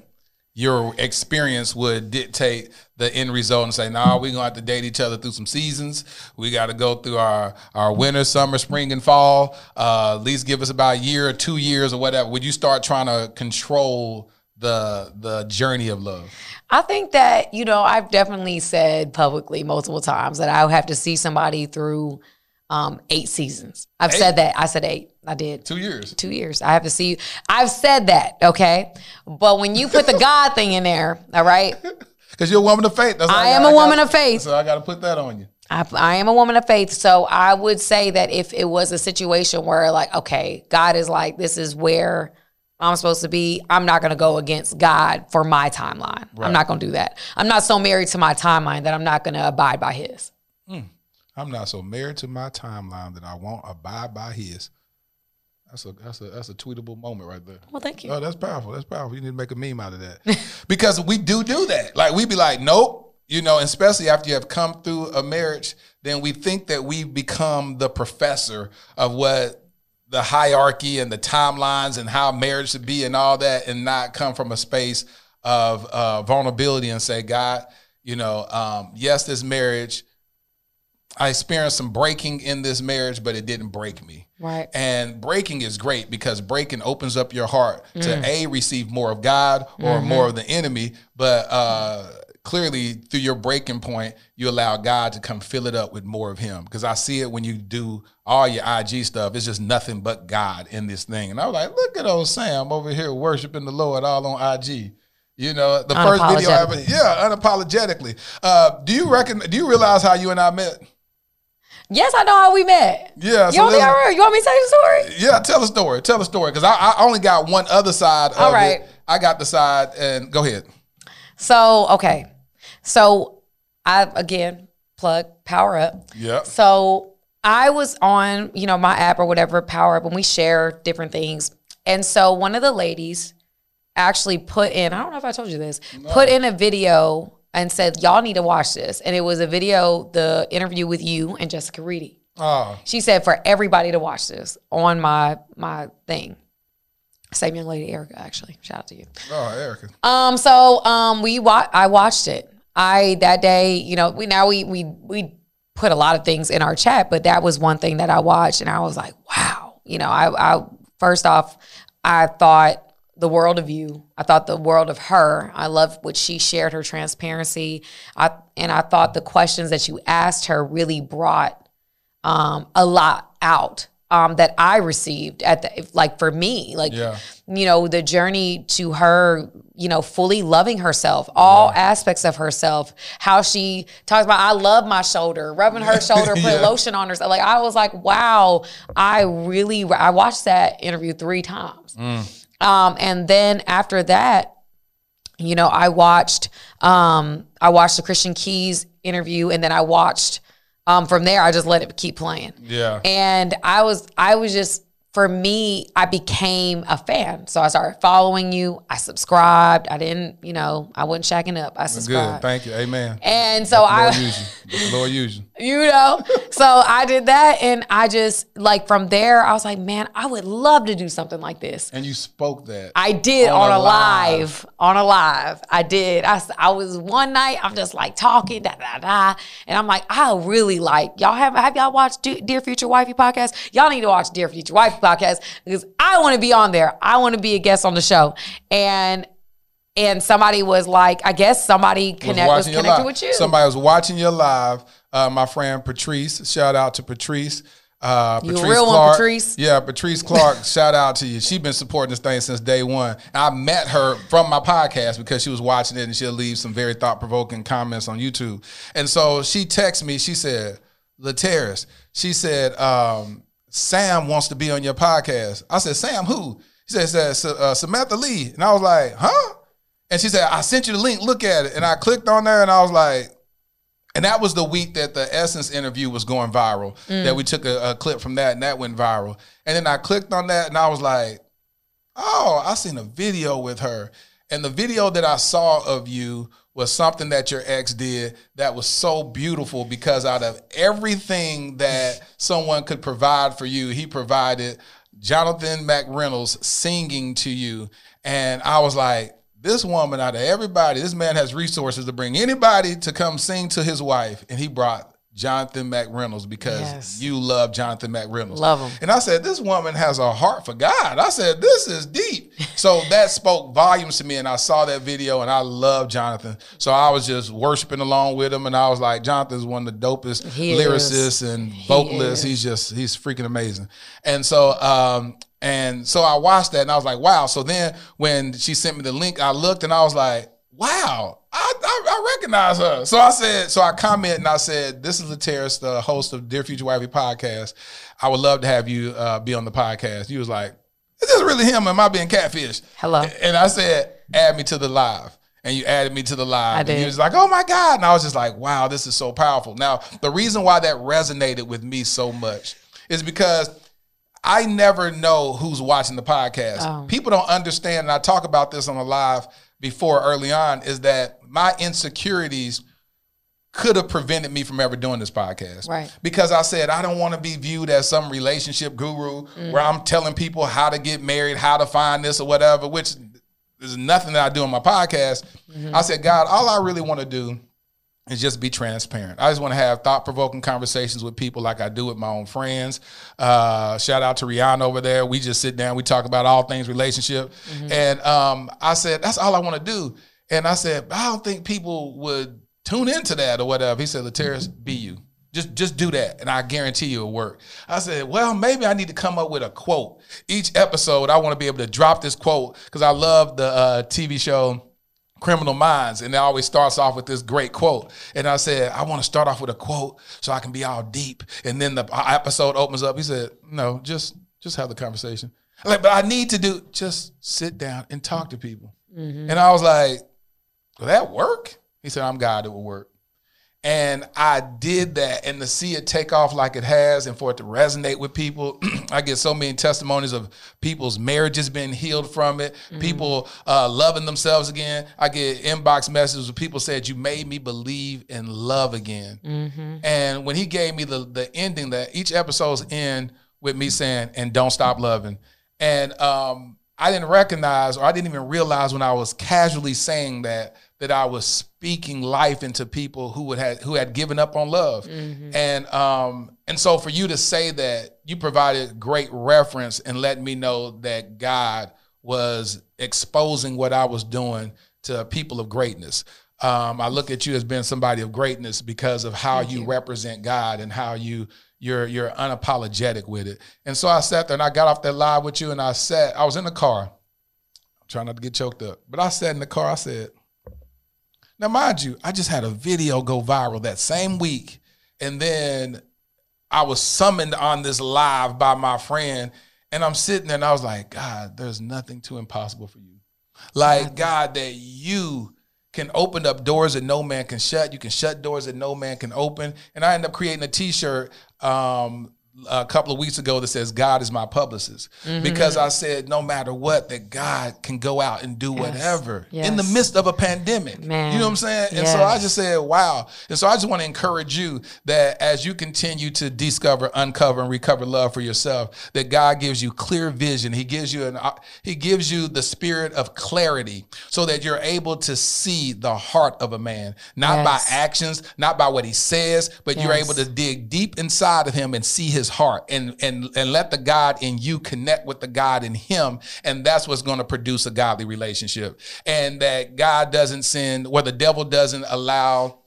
your experience would dictate the end result and say, nah, we're gonna have to date each other through some seasons. We gotta go through our, our winter, summer, spring, and fall. Uh, at least give us about a year or two years or whatever. Would you start trying to control the the journey of love? I think that, you know, I've definitely said publicly multiple times that I would have to see somebody through um, eight seasons. I've Eight? said that. I said eight. I did. Two years. Two years. I have to see you. I've said that, okay? But when you put the God thing in there, all right, (laughs) Because you're a woman of faith. That's I why am got- a woman got- of faith. So I got to put that on you. I, I am a woman of faith. So I would say that if it was a situation where, like, okay, God is like, this is where I'm supposed to be, I'm not going to go against God for my timeline. Right. I'm not going to do that. I'm not so married to my timeline that I'm not going to abide by His. Hmm. I'm not so married to my timeline that I won't abide by his. That's a that's a that's a tweetable moment right there. Well, thank you. Oh, that's powerful. That's powerful. You need to make a meme out of that (laughs) because we do do that. Like we be like, nope. You know, especially after you have come through a marriage, then we think that we become the professor of what the hierarchy and the timelines and how marriage should be and all that, and not come from a space of uh, vulnerability and say, God, you know, um, yes, this marriage, I experienced some breaking in this marriage, but it didn't break me. Right. And breaking is great because breaking opens up your heart Mm. to a receive more of God or Mm-hmm. more of the enemy. But uh, clearly, through your breaking point, you allow God to come fill it up with more of Him. Because I see it when you do all your IG stuff. It's just nothing but God in this thing. And I was like, look at old Sam over here worshiping the Lord all on IG. You know, the first video I ever, yeah, unapologetically. Uh, do you reckon? Do you realize how you and I met? Yes, I know how we met. Yeah, You so want me, to- you want me to tell you the story? Yeah, tell a story. Tell a story because I, I only got one other side of All right. it. I got the side, and go ahead. So, okay. So, I, again, plug Power Up. Yeah. So I was on, you know, my app or whatever, Power Up, and we share different things. And so one of the ladies actually put in, I don't know if I told you this, put in a video and said, Y'all need to watch this. And it was a video, the interview with you and Jessica Reedy. Oh, She said for everybody to watch this on my my thing. Same young lady, Erica, actually. Shout out to you. oh, Erica. Um, so um, we wa- I watched it. I that day, you know, we now we we we put a lot of things in our chat, but that was one thing that I watched, and I was like, wow. You know, I, I first off, I thought the world of you. I thought the world of her. I love what she shared, her transparency. I and I thought the questions that you asked her really brought um, a lot out um, that I received at the like for me, like Yeah. you know the journey to her, you know, fully loving herself, all aspects of herself. How she talks about, I love my shoulder, rubbing her shoulder, (laughs) putting Yeah. lotion on herself. Like I was like, wow, I really, I watched that interview three times, um, and then after that, you know, I watched um I watched the Christian Keys interview and then I watched um from there I just let it keep playing. Yeah. And I was I was just for me, I became a fan. So I started following you. I subscribed. I didn't, you know, I wasn't shacking up. I Good. subscribed. Thank you. Amen. And so Let the Lord I use you. Lord use you. you know so i did that and i just like from there i was like man i would love to do something like this And you spoke that. I did On on, a a live. on a live. I did. I, I was one night. I'm just like talking, da da da, and I'm like, I really like y'all have have y'all watched Dear Future Wifey podcast? Y'all need to watch Dear Future Wifey podcast because I want to be on there. I want to be a guest on the show, and and somebody was like, I guess somebody connect was, your connected with you. Somebody was watching your live. Uh, my friend Patrice. Shout out to Patrice. Uh, You a Patrice real one, Clark. Patrice. Yeah, Patrice Clark. (laughs) shout out to you. She's been supporting this thing since day one. I met her from my podcast because she was watching it and she'll leave some very thought provoking comments on YouTube. And so she texted me. She said, "Lateris." She said, um, "Sam wants to be on your podcast." I said, "Sam who?" She said, uh, "Samantha Lee," and I was like, "Huh?" And she said, I sent you the link, look at it. And I clicked on there and I was like, and that was the week that the Essence interview was going viral. That we took a, a clip from that and that went viral. And then I clicked on that and I was like, oh, I seen a video with her. And the video that I saw of you was something that your ex did that was so beautiful because out of everything that (laughs) someone could provide for you, he provided Jonathan McReynolds singing to you. And I was like, this woman out of everybody, this man has resources to bring anybody to come sing to his wife. And he brought Jonathan McReynolds because Yes. you love Jonathan McReynolds. Love him. And I said, this woman has a heart for God. I said, this is deep. So that (laughs) spoke volumes to me. And I saw that video and I love Jonathan. So I was just worshiping along with him. And I was like, Jonathan's one of the dopest He lyricists and vocalists. is. He's just, he's freaking amazing. And so, um, and so I watched that and I was like, wow. So then when she sent me the link, I looked and I was like, wow, I, I, I recognize her. So I said, so I commented and I said, this is Lateris, the host of Dear Future Wifey podcast. I would love to have you uh, be on the podcast. He was like, is this really him? Am I being catfish? Hello. And I said, add me to the live. And you added me to the live. I And he was like, oh my God. And I was just like, wow, this is so powerful. Now, the reason why that resonated with me so much is because I never know who's watching the podcast. Oh. People don't understand, and I talk about this on the live before early on, is that my insecurities could have prevented me from ever doing this podcast. Right. Because I said I don't want to be viewed as some relationship guru where I'm telling people how to get married, how to find this or whatever, which is nothing that I do on my podcast. Mm-hmm. I said, God, all I really want to do is just be transparent. I just want to have thought provoking conversations with people like I do with my own friends. Uh, shout out to Rihanna over there. We just sit down, we talk about all things relationship. And um, I said, that's all I want to do. And I said, I don't think people would tune into that or whatever. He said, Lateris, be you. Just just do that, and I guarantee you it'll work. I said, well, maybe I need to come up with a quote. Each episode, I want to be able to drop this quote because I love the uh, TV show Criminal Minds, and it always starts off with this great quote. And I said, I want to start off with a quote so I can be all deep. And then the episode opens up. He said, No, just just have the conversation. I'm like, but I need to do just sit down and talk to people. Mm-hmm. And I was like, Will that work? He said, I'm God, it will work. And I did that, and to see it take off like it has, and for it to resonate with people, (clears throat) I get so many testimonies of people's marriages being healed from it, people uh, loving themselves again. I get inbox messages where people said, "You made me believe in love again." And when he gave me the the ending, that each episode's end with me saying, "And don't stop loving," and um, I didn't recognize, or I didn't even realize when I was casually saying that that I was speaking life into people who would had who had given up on love, and um, and so for you to say that you provided great reference and let me know that God was exposing what I was doing to people of greatness. Um, I look at you as being somebody of greatness because of how you, represent God and how you you're you're unapologetic with it. And so I sat there and I got off that live with you and I sat. I was in the car. I'm trying not to get choked up, but I sat in the car. I said, "Now, mind you, I just had a video go viral that same week, and then I was summoned on this live by my friend, and I'm sitting there and I was like, God, there's nothing too impossible for you. Like, God, that you can open up doors that no man can shut. You can shut doors that no man can open. And I end up creating a t-shirt um, a couple of weeks ago that says, God is my publicist. Mm-hmm. Because I said, no matter what, that God can go out and do whatever in the midst of a pandemic. Man. You know what I'm saying? And so I just said, wow. And so I just want to encourage you that as you continue to discover, uncover, and recover love for yourself, that God gives you clear vision. He gives you an He gives you the spirit of clarity so that you're able to see the heart of a man, not Yes. by actions, not by what he says, but you're able to dig deep inside of him and see his heart and and and let the God in you connect with the God in him. And that's what's going to produce a godly relationship. And that God doesn't send, where the devil doesn't allow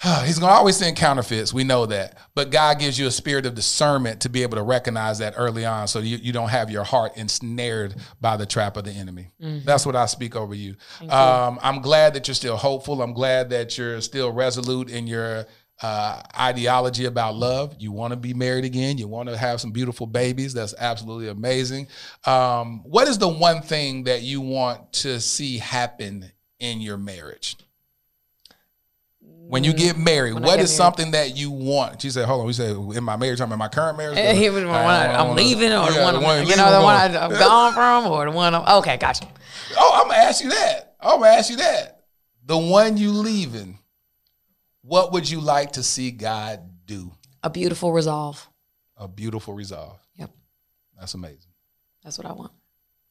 (sighs) He's going to always send counterfeits. We know that. But God gives you a spirit of discernment to be able to recognize that early on so you, you don't have your heart ensnared by the trap of the enemy. That's what I speak over you. Um, I'm glad that you're still hopeful. I'm glad that you're still resolute in your uh, ideology about love. You want to be married again. You want to have some beautiful babies. That's absolutely amazing. Um, what is the one thing that you want to see happen in your marriage? When you get married, When what get is married. something that you want? She said, "Hold on." We said, "In my marriage, I'm in my current marriage." (laughs) He was the one I, I'm leaving, or the Yeah, one, the I'm, one you know, the one. I'm gone from, or the one. I'm, okay, gotcha. Oh, I'm gonna ask you that. I'm gonna ask you that. The one you leaving, what would you like to see God do? A beautiful resolve. A beautiful resolve. Yep, That's amazing. that's what I want.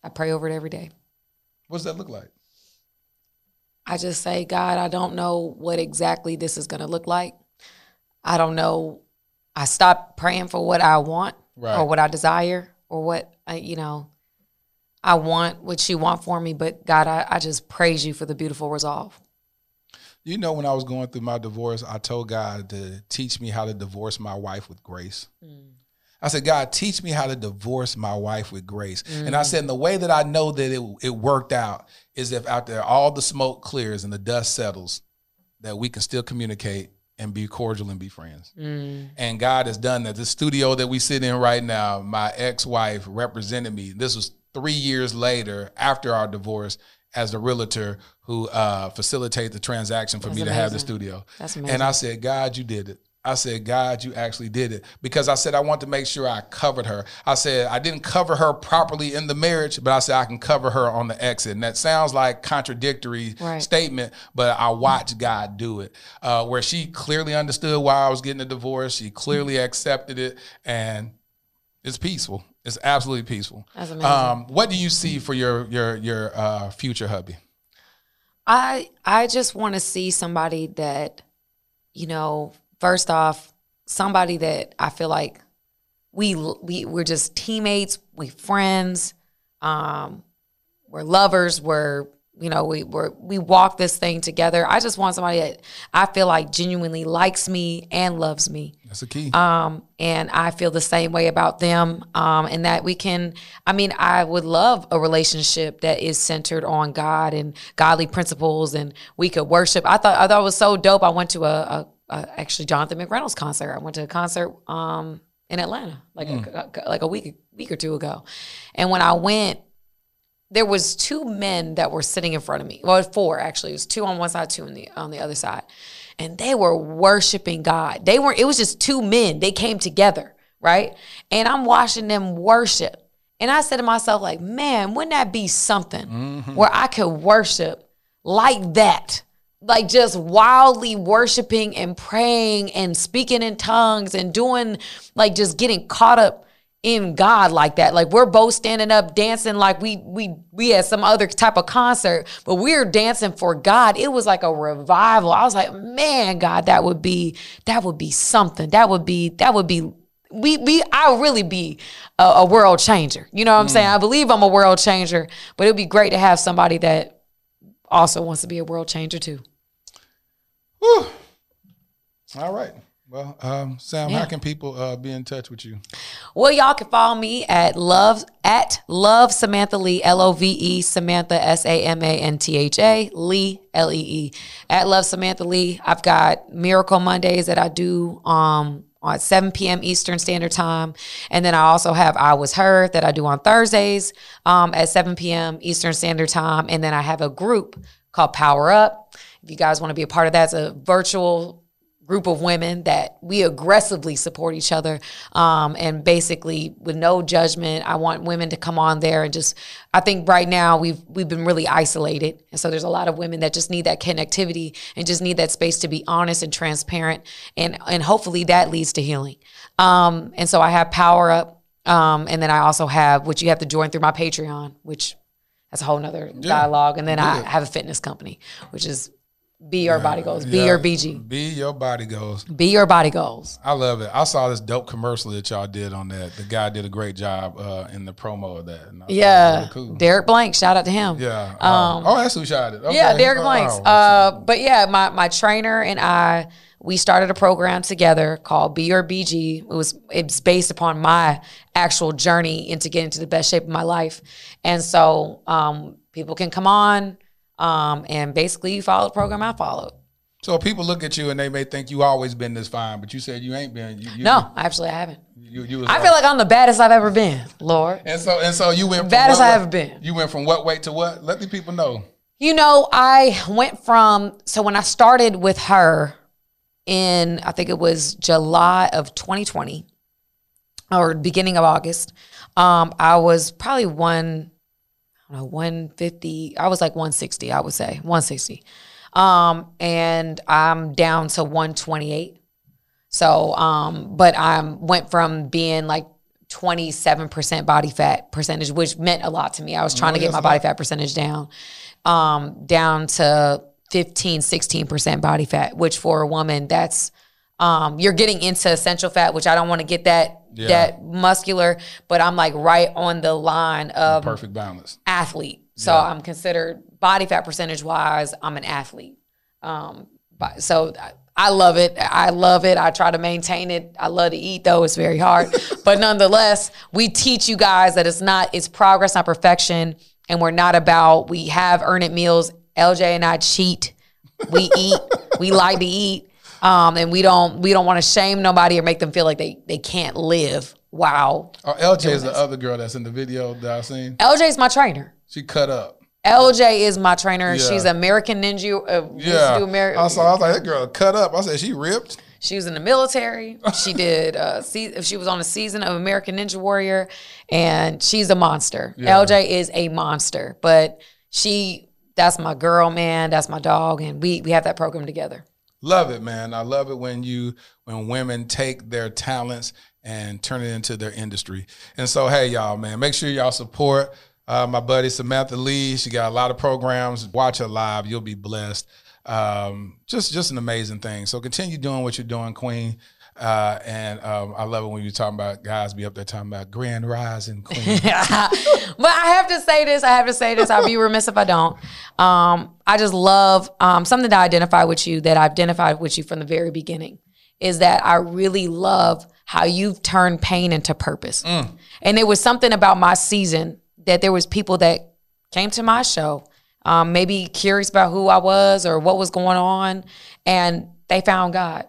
I pray over it every day. What does that look like? I just say, God, I don't know what exactly this is going to look like, I don't know. I stop praying for what I want Right. or what I desire or what I, you know. I want what you want for me, but God, I, I just praise you for the beautiful resolve. You know, when I was going through my divorce, I told God to teach me how to divorce my wife with grace. Mm. I said, God, teach me how to divorce my wife with grace. And I mm. said, and the way that I know that it, it worked out is if out there all the smoke clears and the dust settles, that we can still communicate and be cordial and be friends. Mm. And God has done that. The studio that we sit in right now, my ex-wife represented me. This was three years later after our divorce as the realtor who uh, facilitated the transaction for That's me to have the studio. That's And. I said, God, you did it. I said, God, you actually did it. Because I said, I want to make sure I covered her. I said, I didn't cover her properly in the marriage, but I said, I can cover her on the exit. And that sounds like contradictory Right. statement, but I watched God do it. Uh, where she clearly understood why I was getting a divorce. She clearly accepted it. And it's peaceful. It's absolutely peaceful. That's amazing. Um, what do you see for your your your uh, future hubby? I I just want to see somebody that, you know, first off, somebody that I feel like we we we're just teammates, we friends, um, we're lovers, we're you know we we we walk this thing together. I just want somebody that I feel like genuinely likes me and loves me That's the key. um, and I feel the same way about them. Um, and that we can, I mean, I would love a relationship that is centered on God and godly principles, and we could worship. I thought I thought it was so dope. I went to a, a, a actually Jonathan McReynolds concert. I went to a concert um, in Atlanta like a, like a week week or two ago, and when I went. There was two men that were sitting in front of me. Well, four actually. It was two on one side, two on the on the other side and they were worshiping God. They weren't, it was just two men. They came together, right? And I'm watching them worship. And I said to myself, like, man, wouldn't that be something mm-hmm. where I could worship like that? Like just wildly worshiping and praying and speaking in tongues and doing like just getting caught up in God like that. Like we're both standing up dancing like we we we had some other type of concert, but we are dancing for God. It was like a revival. I was like, man, God, that would be that would be something. That would be that would be we we I really be a, a world changer. You know what I'm saying? Mm. I believe I'm a world changer, but it'd be great to have somebody that also wants to be a world changer too. Whew. All right. Well, um, Sam, how can people uh, be in touch with you? Well, y'all can follow me at love at love Samantha Lee L O V E Samantha S A M A N T H A Lee L E E at love Samantha Lee. I've got Miracle Mondays that I do um at 7 p.m. Eastern Standard Time, and then I also have I Was Her that I do on Thursdays um, at 7 p.m. Eastern Standard Time, and then I have a group called Power Up. If you guys want to be a part of that, it's a virtual group of women that we aggressively support each other um, and basically with no judgment i want women to come on there and just i think right now we've we've been really isolated. And so there's a lot of women that just need that connectivity and just need that space to be honest and transparent. And and hopefully that leads to healing. Um, and so i have power up um, and then i also have which you have to join through my patreon which that's a whole nother dialogue. And then i have a fitness company which is be your body goals be Yeah. your bg Be your body goals. be your body goals. I love it. I saw this dope commercial that y'all did on that. The guy did a great job uh, in the promo of that. and I thought it was Yeah. really cool. Derek Blank, shout out to him. Yeah. Um, oh, that's who shot it. Yeah, Derek Oh, Blanks. oh, Uh, but yeah, my my trainer and I we started a program together called Be Your BG. It was it's based upon my actual journey into getting to the best shape of my life, and so um, people can come on um, and basically you follow the program I followed. so people look at you and they may think you always been this fine, but you said you ain't been. You, you, No, actually I haven't. You, you was I feel like I'm the baddest I've ever been, Lord. And so and so you went from Baddest what I weight- ever been. You went from what weight to what? Let the people know. You know, I went from so when I started with her in I think it was July of 2020 or beginning of August, um, I was probably one, I don't know, 150. I was like 160, I would say 160, um, and I'm down to 128. So, um, but I went from being like 27% body fat percentage, which meant a lot to me. I was trying to get my body fat percentage down, um, down to 15, 16% body fat, which for a woman, that's Um, you're getting into essential fat, which I don't want to get that Yeah. that muscular, but I'm like right on the line of Perfect balance. athlete. So Yeah. I'm considered body fat percentage wise, I'm an athlete. Um, but so I- I love it. I love it. I try to maintain it. I love to eat though. It's very hard. (laughs) but nonetheless, we teach you guys that it's not, it's progress, not perfection. And we're not about, we have earn it meals. LJ and I cheat. We eat. we like to eat. Um, and we don't we don't want to shame nobody or make them feel like they they can't live. Wow. Oh, LJ is the other girl that's in the video that I've seen. LJ is my trainer. She cut up. LJ is my trainer. Yeah. She's American Ninja. Uh, Yeah. Ameri- I saw. I was like, that girl cut up. I said she ripped. She was in the military. (laughs) She did. Uh, se- she was on a season of American Ninja Warrior, and she's a monster. Yeah. LJ is a monster, but she. That's my girl, man. That's my dog, and we we have that program together. Love it, man. I love it when you when women take their talents and turn it into their industry. And so, hey, y'all, man, make sure y'all support uh, my buddy Samantha Lee. She got a lot of programs. Watch her live. You'll be blessed. Um, just just an amazing thing. So continue doing what you're doing, Queen. Uh, and um, I love it when you're talking about guys be up there talking about grand rising (laughs) queen. (laughs) but I have to say this. I have to say this. I'll be remiss if I don't. Um, I just love um, something that I identify with you. That I identified with you from the very beginning is that I really love how you've turned pain into purpose. And there was something about my season that there was people that came to my show, um, maybe curious about who I was or what was going on, and they found God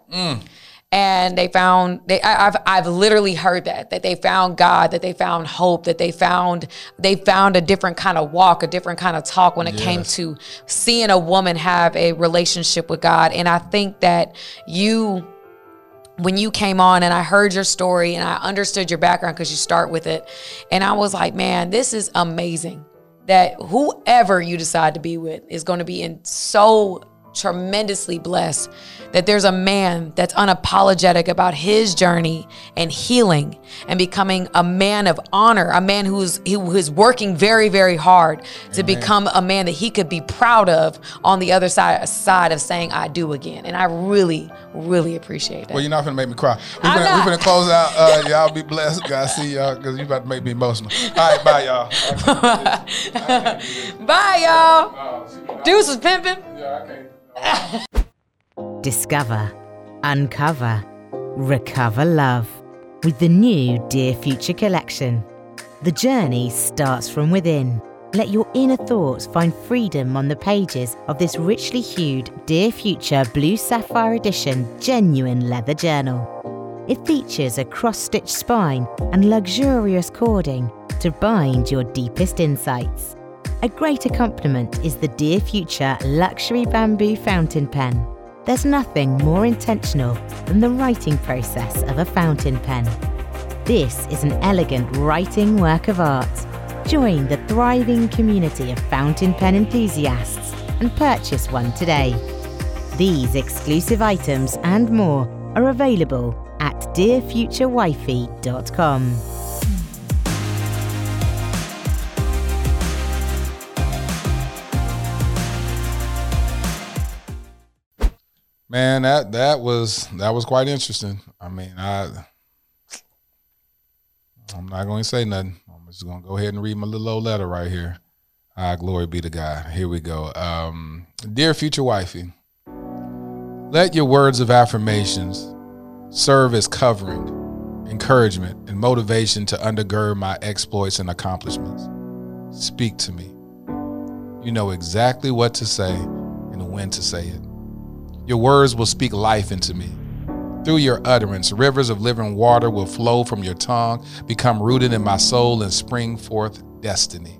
and they found they I, I've I've literally heard that that they found God, that they found hope, that they found they found a different kind of walk, a different kind of talk when it came to seeing a woman have a relationship with God. And I think that you when you came on and I heard your story and I understood your background because you start with it, and I was like, man, this is amazing. That whoever you decide to be with is going to be in so tremendously blessed that there's a man that's unapologetic about his journey and healing and becoming a man of honor, a man who's who is working very, very hard to become a man that he could be proud of on the other side side of saying I do again. And I really, really appreciate that. well, you're not gonna make me cry. We're gonna, we're gonna close out. Uh, y'all be blessed. Guys, see y'all because you about to make me emotional. All right, bye, y'all. (laughs) Bye, y'all. Deuce was pimping. (laughs) Discover, uncover, recover love with the new Dear Future collection. The journey starts from within. Let your inner thoughts find freedom on the pages of this richly hued Dear Future Blue Sapphire Edition genuine leather journal. It features a cross stitched spine and luxurious cording to bind your deepest insights. A great accompaniment is the Dear Future Luxury Bamboo Fountain Pen. There's nothing more intentional than the writing process of a fountain pen. This is an elegant writing work of art. Join the thriving community of fountain pen enthusiasts and purchase one today. These exclusive items and more are available at dearfuturewifey.com. Man, that that was that was quite interesting. I mean, I I'm not going to say nothing. I'm just going to go ahead and read my little old letter right here. Ah, glory be to God. Here we go. Um, dear future wifey, let your words of affirmations serve as covering, encouragement, and motivation to undergird my exploits and accomplishments. Speak to me. You know exactly what to say and when to say it. Your words will speak life into me. Through your utterance, rivers of living water will flow from your tongue, become rooted in my soul, and spring forth destiny.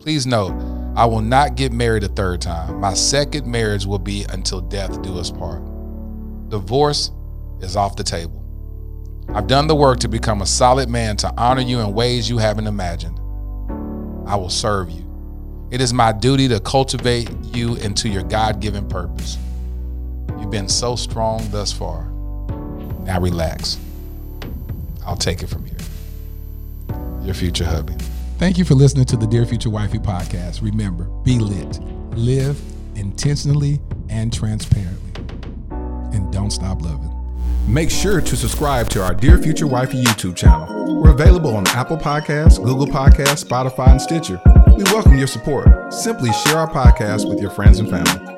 Please note, I will not get married a third time. My second marriage will be until death do us part. Divorce is off the table. I've done the work to become a solid man to honor you in ways you haven't imagined. I will serve you. It is my duty to cultivate you into your God given purpose. You've been so strong thus far. Now relax. I'll take it from here. Your future hubby. Thank you for listening to the Dear Future Wifey podcast. Remember, be lit, live intentionally and transparently. and don't stop loving. Make sure to subscribe to our Dear Future Wifey YouTube channel. We're available on Apple Podcasts, Google Podcasts, Spotify, and Stitcher. We welcome your support. Simply share our podcast with your friends and family.